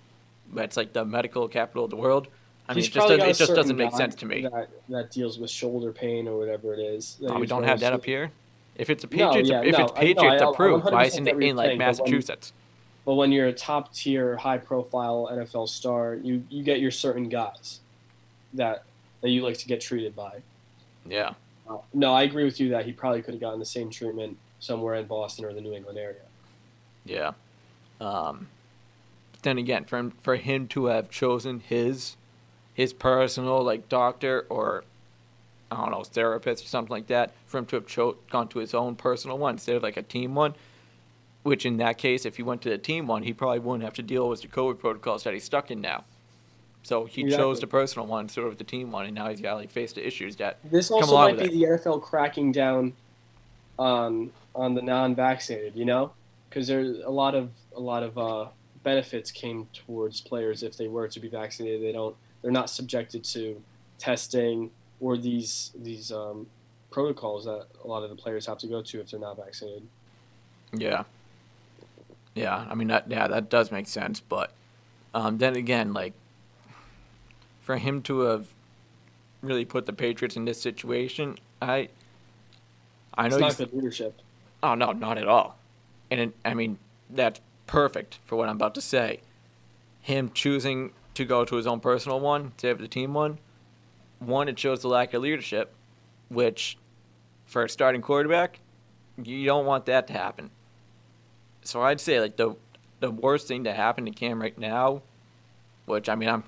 that's like the medical capital of the world. I mean, it just, doesn't, it just doesn't make sense to me. That, that deals with shoulder pain or whatever it is. Oh, we don't have that up here. If it's a No, Patriots, yeah, if no, it's I- no, Patriots I- approved, why isn't it in like you're but when- Massachusetts? But when you're a top tier, high profile NFL star, you, you get your certain guys that that you like to get treated by. Yeah, Uh, no, I agree with you that he probably could have gotten the same treatment somewhere in Boston or the New England area. yeah. Um, then again, for him, for him to have chosen his his personal like doctor or I don't know therapist or something like that, for him to have cho- gone to his own personal one instead of like a team one, which in that case, if he went to the team one, he probably wouldn't have to deal with the COVID protocols that he's stuck in now. So he chose Exactly. the personal one instead of the team one, and now he's got like face the issues that This also might be the NFL cracking down on on the non-vaccinated, you know, because there's a lot of a lot of uh, benefits came towards players if they were to be vaccinated. They don't, they're not subjected to testing or these these um, protocols that a lot of the players have to go to if they're not vaccinated. Yeah. Yeah, I mean that. Yeah, that does make sense. But um, then again, like for him to have really put the Patriots in this situation, I I know It's not good leadership. oh no, not at all. And it, I mean that's perfect for what I'm about to say. Him choosing to go to his own personal one instead of the team one. One, it shows the lack of leadership, which for a starting quarterback, you don't want that to happen. So I'd say like the the worst thing to happen to Cam right now, which I mean I'm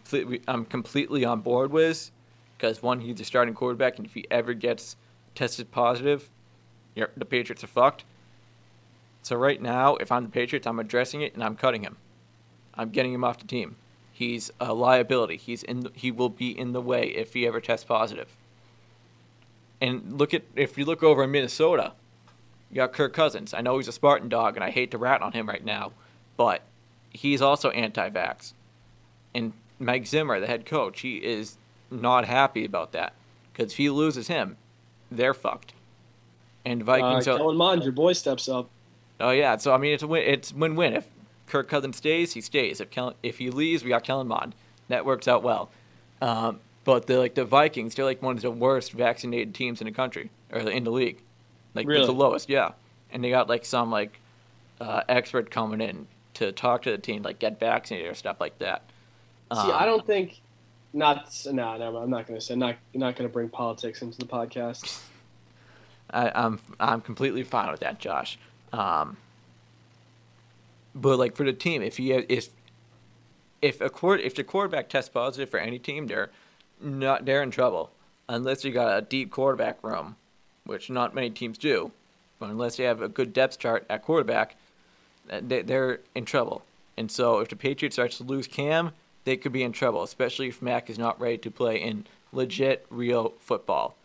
I'm completely on board with, because one he's a starting quarterback, and if he ever gets tested positive, the Patriots are fucked. So right now, if I'm the Patriots, I'm addressing it and I'm cutting him. I'm getting him off the team. He's a liability. He's in. He will be in the way if he ever tests positive. And look at if you look over in Minnesota, you got Kirk Cousins. I know he's a Spartan dog, and I hate to rat on him right now, but he's also anti-vax. And Mike Zimmer, the head coach, he is not happy about that because if he loses him, they're fucked. And Vikings. Uh, Kellen Mond, your boy steps up. Oh yeah, so I mean it's a win. It's win-win. If Kirk Cousins stays, he stays. If Kellen, if he leaves, we got Kellen Mond. That works out well. Um, but the like the Vikings, they're like one of the worst vaccinated teams in the country or in the league. Like really? the lowest, yeah. And they got like some like uh, expert coming in to talk to the team, like get vaccinated or stuff like that. See, um, I don't think not no, no, I'm not going to say not not going to bring politics into the podcast. I, am I'm, I'm completely fine with that, Josh. Um, but like for the team, if he if if a court if the quarterback tests positive for any team, they're not they're in trouble unless you got a deep quarterback room, which not many teams do. But unless you have a good depth chart at quarterback, they're in trouble. And so if the Patriots start to lose Cam, they could be in trouble, especially if Mac is not ready to play in legit, real football.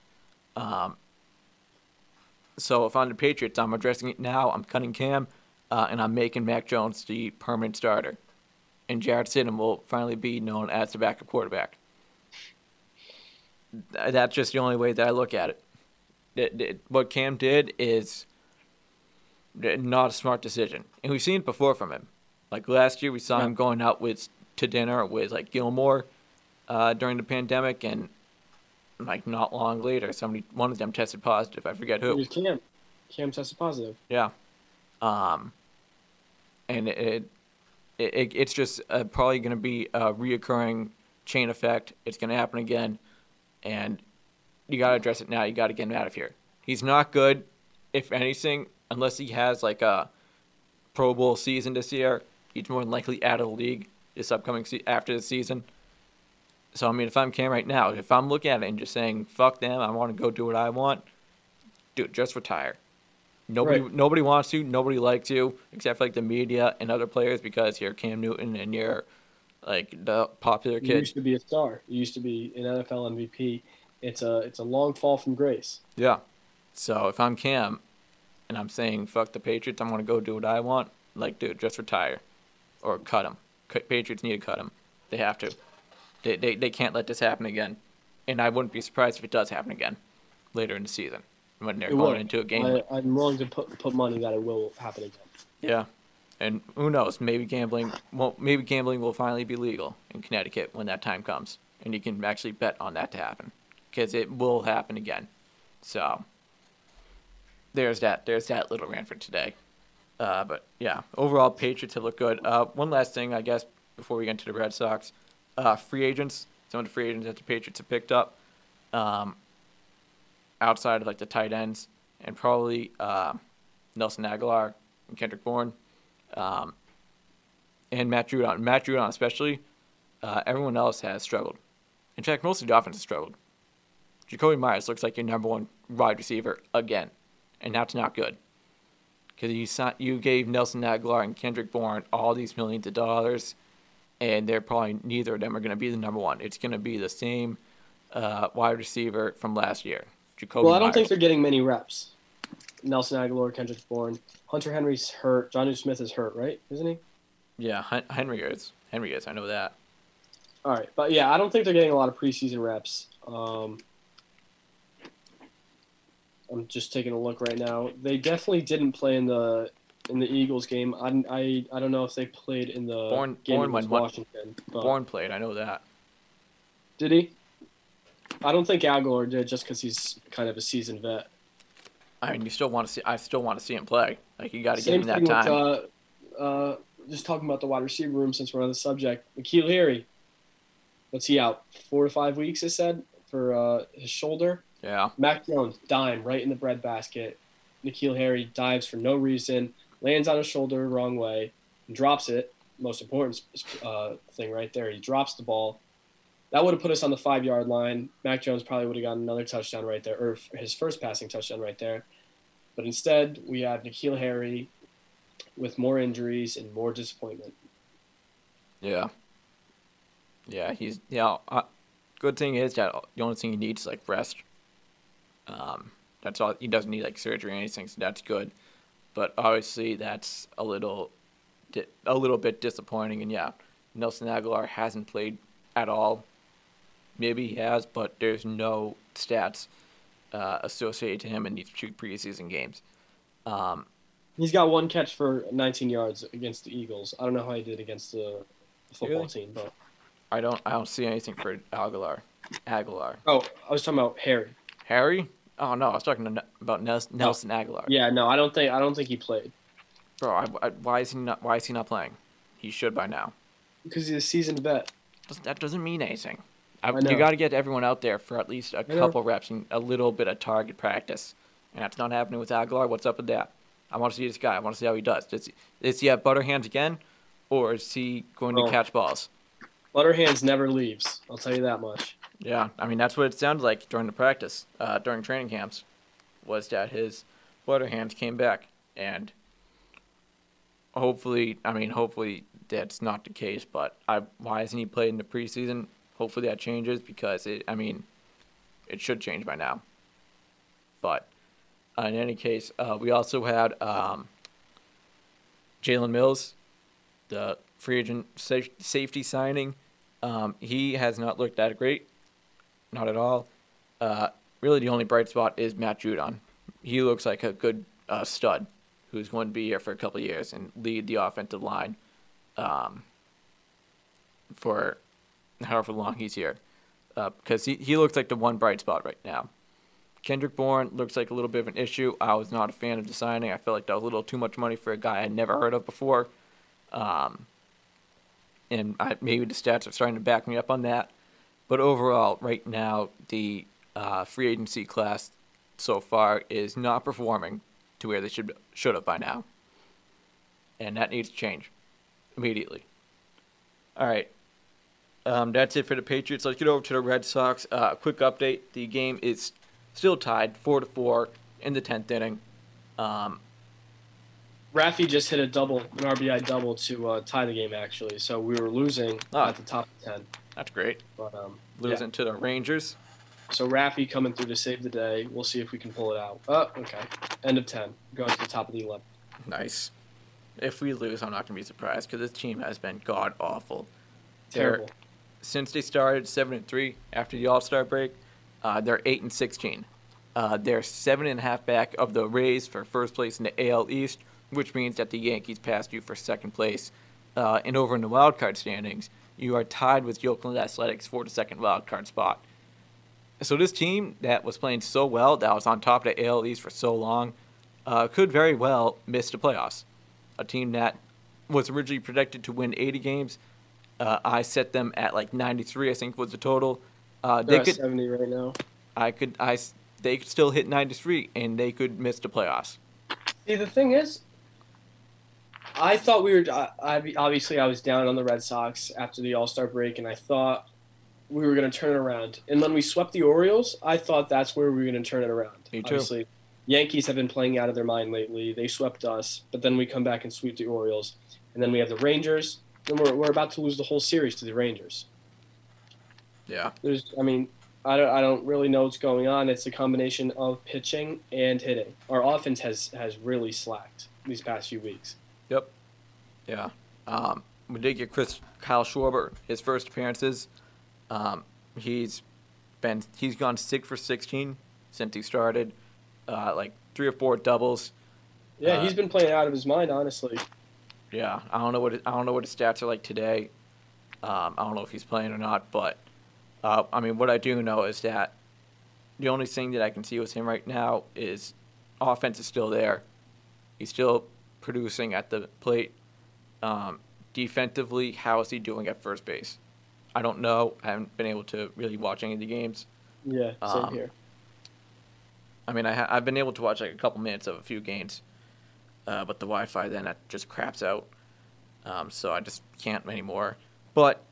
Um, so if I'm the Patriots, I'm addressing it now. I'm cutting Cam, uh, and I'm making Mac Jones the permanent starter. And Jarrett Stidham will finally be known as the backup quarterback. That's just the only way that I look at it. it, it what Cam did is not a smart decision, and we've seen it before from him. Like last year, we saw yeah. him going out with to dinner with like Gilmore uh, during the pandemic, and like not long later, somebody one of them tested positive. I forget who. It was Cam. Cam tested positive. Yeah. Um, and it, it, it it's just uh, probably going to be a reoccurring chain effect. It's going to happen again, and you got to address it now. You got to get him out of here. He's not good, if anything, unless he has like a Pro Bowl season this year. He's more than likely out of the league this upcoming se- after the season. So I mean, if I'm Cam right now, if I'm looking at it and just saying "fuck them," I want to go do what I want. Dude, just retire. Nobody, right. nobody wants you. Nobody likes you except for like the media and other players because you're Cam Newton and you're like the popular kid. You used to be a star. You used to be an NFL MVP. It's a it's a long fall from grace. Yeah. So if I'm Cam, and I'm saying fuck the Patriots, I'm gonna go do what I want. Like, dude, just retire, or cut him. Patriots need to cut him. They have to. They, they, they can't let this happen again. And I wouldn't be surprised if it does happen again later in the season when they're it going will. into a game. I, am willing to put put money that it will happen again. Yeah, and who knows? Maybe gambling. Well, maybe gambling will finally be legal in Connecticut when that time comes, and you can actually bet on that to happen because it will happen again. So there's that. There's that little rant for today. Uh, but yeah, overall, Patriots have looked good. Uh, one last thing, I guess, before we get into the Red Sox, uh, free agents. Some of the free agents that the Patriots have picked up, um, outside of like the tight ends, and probably uh, Nelson Aguilar and Kendrick Bourne, um, and Matt Judon. Matt Judon, especially, uh, everyone else has struggled. In fact, most of the offense has struggled. Jakobi Meyers looks like your number one wide receiver again, and that's not good because you you gave Nelson Aguilar and Kendrick Bourne all these millions of dollars, and they're probably neither of them are going to be the number one. It's going to be the same uh, wide receiver from last year, Jakobi. Well, I don't Meyers. think they're getting many reps. Nelson Agholor, Kendrick Bourne, Hunter Henry's hurt. Jonnu Smith is hurt, right? Isn't he? Yeah, Henry is. Henry is. I know that. All right, but yeah, I don't think they're getting a lot of preseason reps. Um, I'm just taking a look right now. They definitely didn't play in the in the Eagles game. I, I, I don't know if they played in the Bourne, game against Washington. But Bourne played. I know that. Did he? I don't think Agholor did, just because he's kind of a seasoned vet. I mean, you still want to see. I still want to see him play. Like you got to give him that time. With, uh, uh, just talking about the wide receiver room, since we're on the subject, N'Keal Harry. What's he out? Four to five weeks, I said, for uh, his shoulder. Yeah. Mac Jones, dime right in the breadbasket. N'Keal Harry dives for no reason, lands on his shoulder wrong way, and drops it. Most important uh, thing right there. He drops the ball. That would have put us on the five yard line. Mac Jones probably would have gotten another touchdown right there, or his first passing touchdown right there. But instead, we have N'Keal Harry with more injuries and more disappointment. Yeah. Yeah, he's yeah. Uh, good thing is that the only thing he needs is like rest. Um, that's all. He doesn't need like surgery or anything, so that's good. But obviously, that's a little, a little bit disappointing. And yeah, Nelson Aguilar hasn't played at all. Maybe he has, but there's no stats uh, associated to him in these two preseason games. Um, He's got one catch for 19 yards against the Eagles. I don't know how he did against the football really? team, but I don't. I don't see anything for Aguilar. Agholor. Oh, I was talking about Harry. Harry? Oh no, I was talking about Nelson, Agholor. Yeah, no, I don't think. I don't think he played. Bro, I, I, why is he not? Why is he not playing? He should by now. Because he's a seasoned vet. That doesn't mean anything. I, you got to get everyone out there for at least a couple reps and a little bit of target practice, and that's not happening with Agholor. What's up with that? I want to see this guy. I want to see how he does. Does he, is he have butter hands again, or is he going to oh. catch balls? Butter hands never leaves. I'll tell you that much. Yeah, I mean that's what it sounded like during the practice, uh, during training camps, was that his butter hands came back, and hopefully, I mean hopefully that's not the case. But I, why hasn't he played in the preseason? Hopefully that changes because it. I mean, it should change by now. But uh, in any case, uh, we also had um, Jalen Mills, the free agent safety signing. Um, he has not looked that great, not at all. Uh, really, the only bright spot is Matt Judon. He looks like a good uh, stud who's going to be here for a couple years and lead the offensive line um, for however long he's here. Because uh, he, he looks like the one bright spot right now. Kendrick Bourne looks like a little bit of an issue. I was not a fan of the signing. I felt like that was a little too much money for a guy I'd never heard of before. Um, and I, maybe the stats are starting to back me up on that. But overall, right now, the uh, free agency class so far is not performing to where they should should have by now, and that needs to change immediately. All right, um, that's it for the Patriots. Let's get over to the Red Sox. Uh, quick update: the game is still tied, four to four in the tenth inning. Um, Rafi just hit a double, an RBI double to uh, tie the game actually. So we were losing oh, at the top of ten. That's great. But um, losing yeah. to the Rangers. So Rafi coming through to save the day. We'll see if we can pull it out. Oh, okay. End of ten. Going to the top of the eleven. Nice. If we lose, I'm not gonna be surprised because this team has been god awful. Terrible. They're, since they started seven and three after the All Star break, uh, they're eight and sixteen. Uh, they're seven and a half back of the Rays for first place in the AL East, which means that the Yankees passed you for second place. Uh, and over in the wild card standings, you are tied with Oakland Athletics for the second wild card spot. So this team that was playing so well, that was on top of the AL East for so long, uh, could very well miss the playoffs. A team that was originally projected to win 80 games, uh, I set them at like 93, I think was the total. Uh, they could 70 right now. I could I they could still hit 93 and they could miss the playoffs. See, the thing is, I thought we were. I, obviously, I was down on the Red Sox after the All Star break, and I thought we were going to turn it around. And when we swept the Orioles, I thought that's where we were going to turn it around. Me too. Obviously, Yankees have been playing out of their mind lately. They swept us, but then we come back and sweep the Orioles, and then we have the Rangers. Then we're we're about to lose the whole series to the Rangers. Yeah. There's, I mean, I don't, I don't really know what's going on. It's a combination of pitching and hitting. Our offense has has really slacked these past few weeks. Yep. Yeah. Um, we did get Chris Kyle Schwarber his first appearances. Um, he's been he's gone six for sixteen since he started. Uh, like three or four doubles. Yeah, uh, he's been playing out of his mind, honestly. Yeah, I don't know what I don't know what his stats are like today. Um, I don't know if he's playing or not, but uh, I mean, what I do know is that the only thing that I can see with him right now is offense is still there. He's still producing at the plate. Um, defensively, how is he doing at first base? I don't know. I haven't been able to really watch any of the games. Yeah, same um, here. I mean, I ha- I've been able to watch like a couple minutes of a few games, uh, but the Wi-Fi then it just craps out, um, so I just can't anymore. But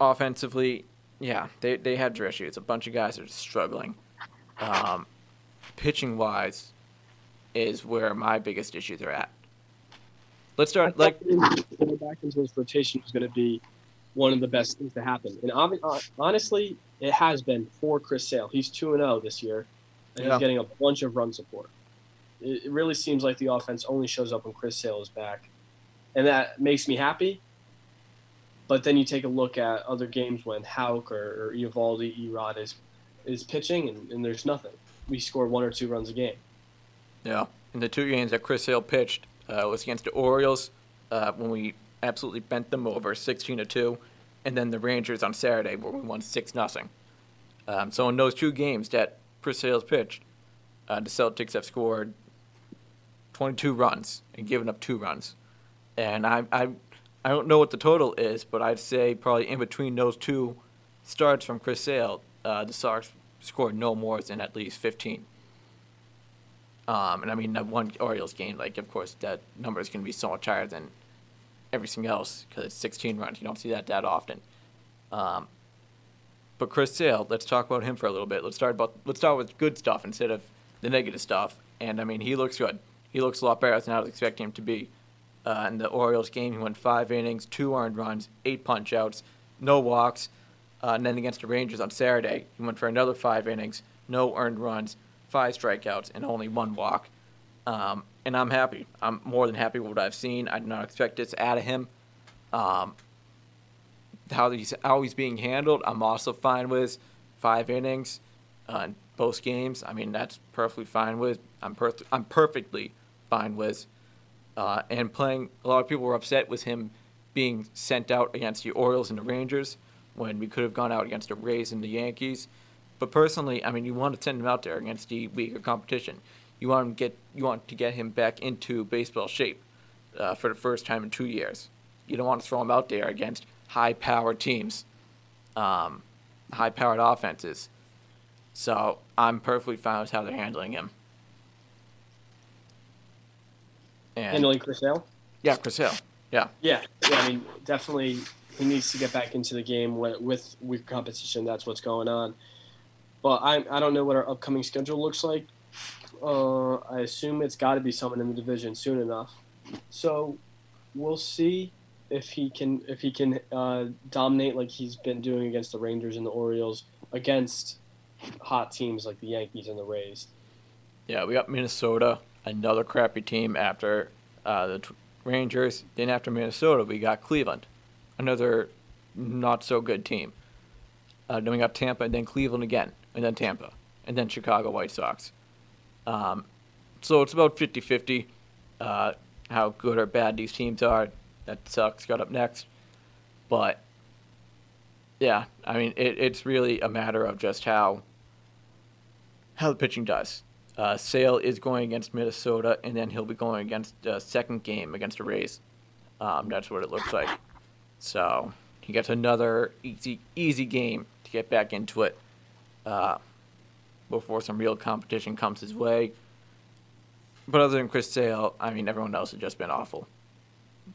offensively, yeah, they they have their issues. A bunch of guys are just struggling. Um, pitching wise, is where my biggest issues are at. Let's start like going back into this rotation was going to be one of the best things to happen. And uh, honestly, it has been for Chris Sale. He's two and zero oh this year, and yeah. he's getting a bunch of run support. It really seems like the offense only shows up when Chris Sale is back, and that makes me happy. But then you take a look at other games when Houck or, or Eovaldi, Erod is is pitching, and, and there's nothing. We score one or two runs a game. Yeah, in the two games that Chris Sale pitched uh, was against the Orioles uh, when we absolutely bent them over, 16 to two, and then the Rangers on Saturday where we won six nothing. Um, so in those two games that Chris Sale's pitched, uh, the Celtics have scored 22 runs and given up two runs, and I I I don't know what the total is, but I'd say probably in between those two starts from Chris Sale, uh, the Sox scored no more than at least 15. Um, and I mean, that one Orioles game, like, of course, that number is going to be so much higher than everything else because it's 16 runs. You don't see that that often. Um, but Chris Sale, let's talk about him for a little bit. Let's start about let's start with good stuff instead of the negative stuff. And I mean, he looks good. He looks a lot better than I was expecting him to be. Uh, in the Orioles game, he went five innings, two earned runs, eight punch outs, no walks. Uh, and then against the Rangers on Saturday, he went for another five innings, no earned runs, five strikeouts, and only one walk. Um, and I'm happy. I'm more than happy with what I've seen. I did not expect this out of him. Um, how he's how he's being handled, I'm also fine with. Five innings, uh, both games. I mean, that's perfectly fine with. I'm per- I'm perfectly with. Uh, and playing, a lot of people were upset with him being sent out against the Orioles and the Rangers when we could have gone out against the Rays and the Yankees. But personally, I mean, you want to send him out there against the weaker competition. You want to get you want to get him back into baseball shape uh, for the first time in two years. You don't want to throw him out there against high-powered teams, um, high-powered offenses. So I'm perfectly fine with how they're handling him. And, handling Chris Sale? Yeah, Chris Sale. Yeah. Yeah. Yeah. I mean, definitely, he needs to get back into the game with, with weak competition. That's what's going on. But I I don't know what our upcoming schedule looks like. Uh, I assume it's got to be someone in the division soon enough. So we'll see if he can if he can uh, dominate like he's been doing against the Rangers and the Orioles against hot teams like the Yankees and the Rays. Yeah, we got Minnesota, another crappy team after uh, the Rangers. Then after Minnesota, we got Cleveland, another not so good team. Uh, then we got Tampa, and then Cleveland again and then Tampa, and then Chicago White Sox. Um, so it's about 50 50 uh, how good or bad these teams are. That sucks. Got up next. But, yeah, I mean, it, it's really a matter of just how how the pitching does. Uh, Sale is going against Minnesota, and then he'll be going against the second game against the Rays. Um, that's what it looks like. So he gets another easy easy game to get back into it uh, before some real competition comes his way. But other than Chris Sale, I mean, everyone else has just been awful.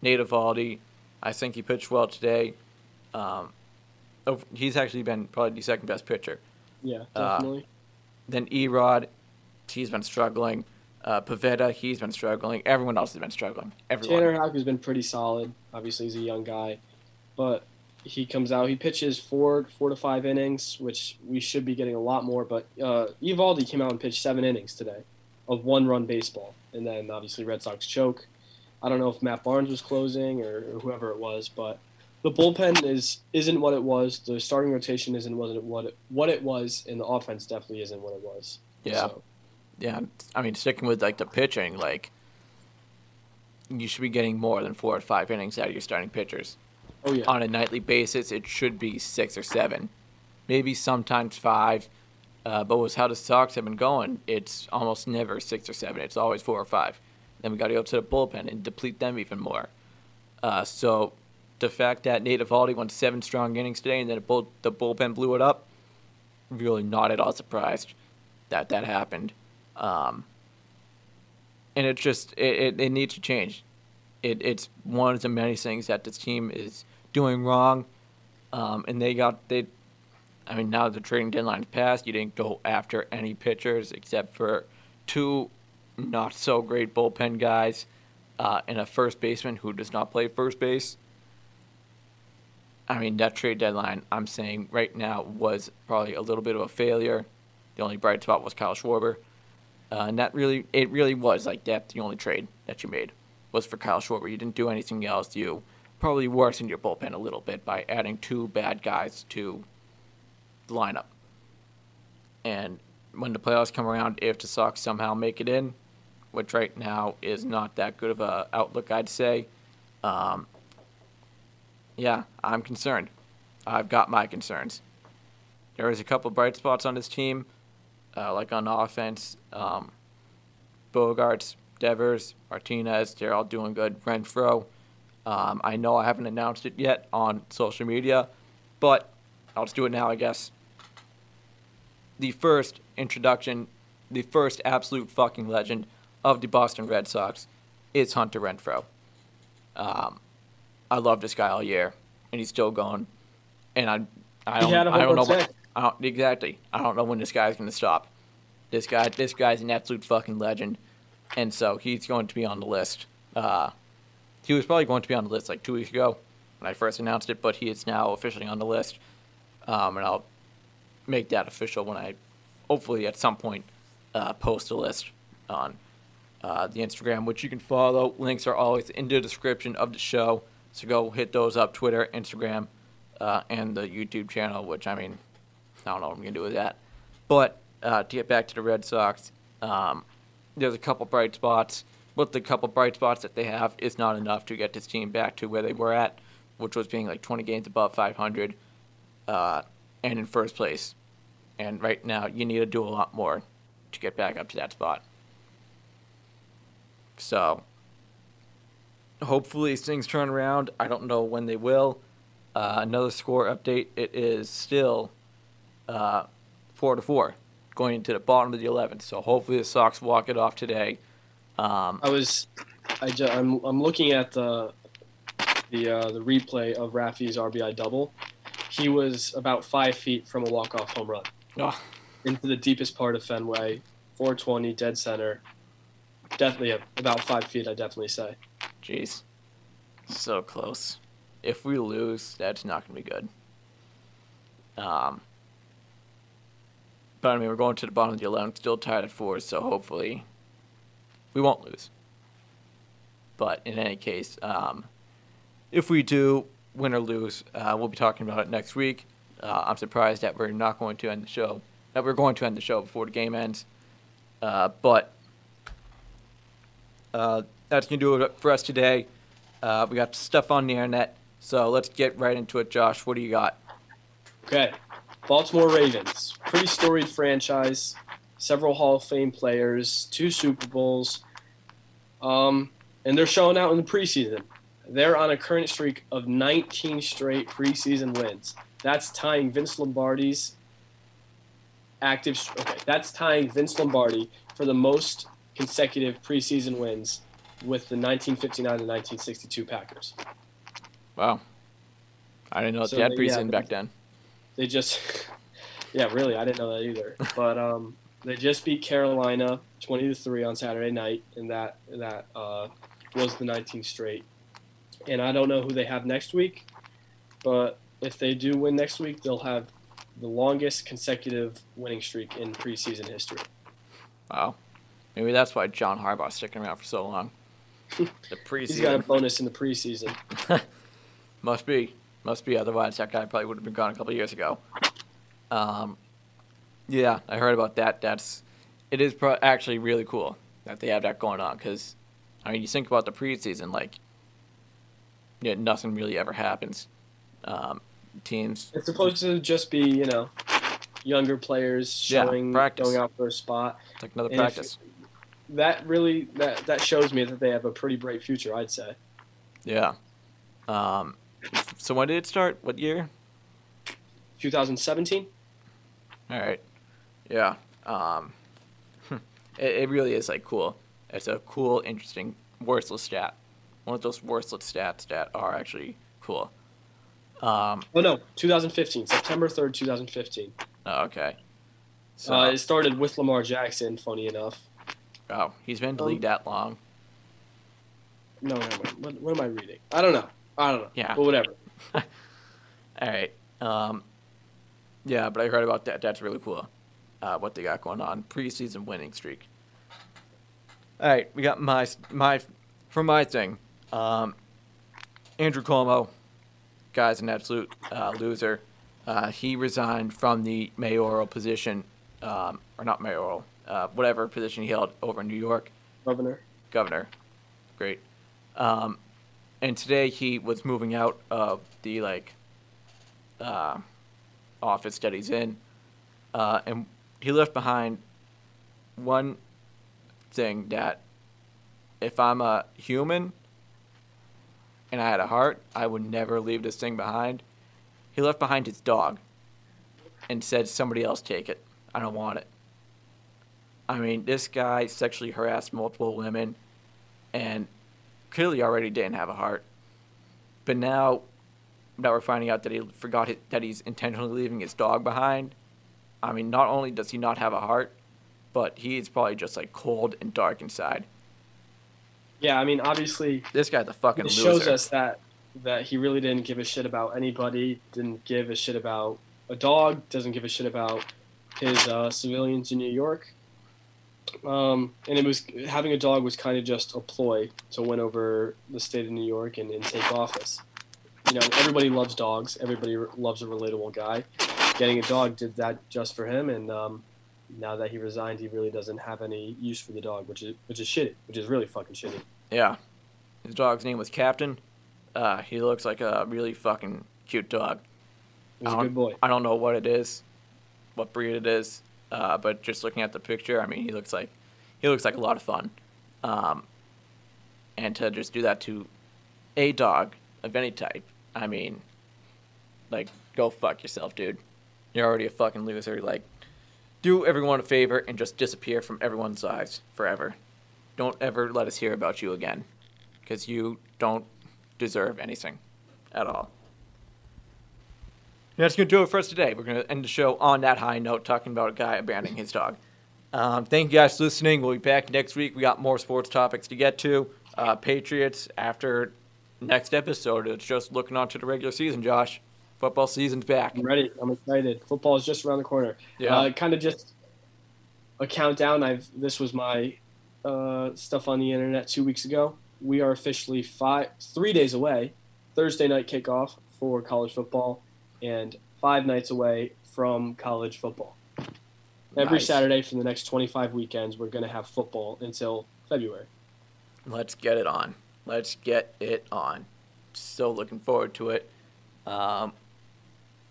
Nate Eovaldi, I think he pitched well today. Um, he's actually been probably the second best pitcher. Yeah, uh, definitely. Uh, then Erod, he's been struggling. Uh, Pivetta, he's been struggling. Everyone else has been struggling. Everyone. Tanner Houck has been pretty solid. Obviously, he's a young guy, but he comes out. He pitches four four to five innings, which we should be getting a lot more. But uh, came out and pitched seven innings today of one run baseball, and then obviously Red Sox choke. I don't know if Matt Barnes was closing or, or whoever it was, but the bullpen is isn't what it was. The starting rotation isn't what it what it, what it was, and the offense definitely isn't what it was. Yeah, so. Yeah. I mean, sticking with like the pitching, like you should be getting more than four or five innings out of your starting pitchers. Oh, yeah. On a nightly basis, it should be six or seven, maybe sometimes five. Uh, but with how the Sox have been going, it's almost never six or seven. It's always four or five. Then we got to go to the bullpen and deplete them even more. Uh, so the fact that Nate Eovaldi won seven strong innings today and then bull, the bullpen blew it up, really not at all surprised that that happened. Um, and it's just it, it, it needs to change. It, it's one of the many things that this team is doing wrong. Um, and they got they I mean now the trading deadline's passed, you didn't go after any pitchers except for two not so great bullpen guys uh, and a first baseman who does not play first base. I mean, that trade deadline, I'm saying right now, was probably a little bit of a failure. The only bright spot was Kyle Schwarber. Uh, and that really, it really was like that's the only trade that you made was for Kyle Schwarber. You didn't do anything else. You probably worsened your bullpen a little bit by adding two bad guys to the lineup. And when the playoffs come around, if the Sox somehow make it in, which right now is not that good of a outlook, I'd say. Um, yeah, I'm concerned. I've got my concerns. There is a couple bright spots on this team, uh, like on offense. Um, Bogaerts, Devers, Martinez, they're all doing good. Renfroe, um, I know I haven't announced it yet on social media, but I'll just do it now, I guess. The first introduction, the first absolute fucking legend of the Boston Red Sox is Hunter Renfroe. Um, I love this guy all year, and he's still going. And I, I don't, I don't know what, I don't, exactly. I don't know when this guy's going to stop. This guy, this guy's an absolute fucking legend, and so he's going to be on the list. Uh, he was probably going to be on the list like two weeks ago when I first announced it, but he is now officially on the list, um, and I'll make that official when I, hopefully at some point, uh, post a list on uh, the Instagram, which you can follow. Links are always in the description of the show. So go hit those up Twitter, Instagram, uh, and the YouTube channel, which I mean, I don't know what I'm going to do with that. But uh, to get back to the Red Sox, um, there's a couple bright spots, but the couple bright spots that they have is not enough to get this team back to where they were at, which was being like 20 games above 500 uh, and in first place. And right now, you need to do a lot more to get back up to that spot. So hopefully things turn around. I don't know when they will. Uh, another score update. It is still uh, four to four, going into the bottom of the eleventh. So hopefully the Sox walk it off today. Um, I was, I just, I'm I'm looking at the the uh, the replay of Rafi's RBI double. He was about five feet from a walk off home run oh, into the deepest part of Fenway, 420 dead center. Definitely about five feet. I definitely say. jeez, so close. If we lose, that's not going to be good. Um, but I mean, we're going to the bottom of the eleventh, still tied at four, so hopefully we won't lose. But in any case, um, if we do win or lose, uh, we'll be talking about it next week. Uh, I'm surprised that we're not going to end the show. That we're going to end the show before the game ends. Uh, but uh, that's gonna do it for us today. Uh, we got stuff on the internet, so let's get right into it. Josh, what do you got? Okay. Baltimore Ravens. Pretty storied franchise. Several Hall of Fame players, two Super Bowls. Um, and they're showing out in the preseason. They're on a current streak of 19 straight preseason wins. That's tying Vince Lombardi's active. Okay, that's tying Vince Lombardi for the most consecutive preseason wins with the 1959 and 1962 Packers. Wow, I didn't know that So they had they- yeah, preseason back then. They just, yeah, really, I didn't know that either. But um, they just beat Carolina 20 to three on Saturday night, and that that uh, was the 19th straight. And I don't know who they have next week, but if they do win next week, they'll have the longest consecutive winning streak in preseason history. Wow, maybe that's why John Harbaugh's sticking around for so long. The preseason. He's got a bonus in the preseason. must be, must be. Otherwise, that guy probably would have been gone a couple years ago. Um, yeah, I heard about that. That's it is pro- actually really cool that they have that going on because I mean, you think about the preseason, like yeah, nothing really ever happens. Um, teams It's supposed to just be, you know, younger players Yeah, showing, practice. going out for a spot. it's like another And if- practice. That really that that shows me that they have a pretty bright future. I'd say. Yeah. Um, so when did it start? What year? 2017. All right. Yeah. Um, it, it really is like cool. It's a cool, interesting, worthless stat. One of those worthless stats that are actually cool. Um, Oh no, 2015, September 3rd, 2015. oh, okay. So, Uh, it started with Lamar Jackson. Funny enough. oh, he's been in the um, league that long. No, no, no. What, what am I reading? I don't know. I don't know. Yeah. But whatever. All right. Um, yeah, but I heard about that. That's really cool. Uh, what they got going on preseason winning streak. All right, we got my my for my thing. Um, Andrew Cuomo, guy's an absolute uh, loser. Uh, he resigned from the mayoral position, um, or not mayoral, uh, whatever position he held over in New York Governor. governor. Great. Um, and today he was moving out of the like uh, office that he's in, uh, and he left behind one thing that if I'm a human and I had a heart, I would never leave this thing behind. He left behind his dog and said somebody else take it. I don't want it. I mean, this guy sexually harassed multiple women and clearly already didn't have a heart. But now now we're finding out that he forgot his, that he's intentionally leaving his dog behind, I mean, not only does he not have a heart, but he's probably just like cold and dark inside. Yeah, I mean, obviously, This guy's a fucking it loser. shows us that that he really didn't give a shit about anybody. Didn't give a shit about a dog. Doesn't give a shit about his uh, civilians in New York. Um, and it was having a dog was kind of just a ploy to win over the state of New York and, and take office. You know, everybody loves dogs. Everybody loves a relatable guy. Getting a dog did that just for him, and um, now that he resigned, he really doesn't have any use for the dog, which is which is shitty, which is really fucking shitty. Yeah. His dog's name was Captain. Uh, he looks like a really fucking cute dog. He's a good boy. I don't know what it is, what breed it is, uh, but just looking at the picture, I mean, he looks like he looks like a lot of fun. Um, and to just do that to a dog of any type, I mean, like, go fuck yourself, dude. You're already a fucking loser. Like, do everyone a favor and just disappear from everyone's lives forever. Don't ever let us hear about you again, because you don't deserve anything at all. That's going to do it for us today. We're going to end the show on that high note, talking about a guy abandoning his dog. Um, thank you guys for listening. We'll be back next week. We got more sports topics to get to. Uh, Patriots after next episode. It's just looking on to the regular season, Josh. Football season's back. I'm ready. I'm excited. Football is just around the corner. Yeah. Uh, kind of just a countdown. I've this was my uh, stuff on the internet two weeks ago. We are officially five, three days away. Thursday night kickoff for college football, and five nights away from college football. Every Nice. Saturday for the next 25 weekends, we're going to have football until February. Let's get it on. Let's get it on. So looking forward to it. Um,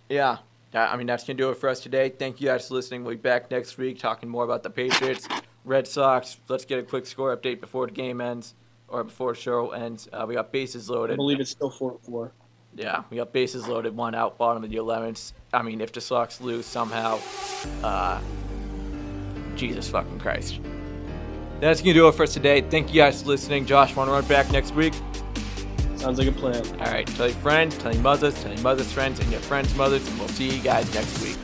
yeah, that, I mean that's gonna do it for us today. Thank you guys for listening. We'll be back next week talking more about the Patriots, Red Sox. Let's get a quick score update before the game ends or before the show ends. Uh, we got bases loaded. I believe it's still 4 4. Yeah, we got bases loaded. One out, bottom of the 11th. I mean, if the Sox lose somehow, uh, Jesus fucking Christ. That's gonna do it for us today. Thank you guys for listening. Josh, want to run back next week? Sounds like a plan. All right, tell your friends, tell your mothers, tell your mother's friends, and your friends' mothers, and we'll see you guys next week.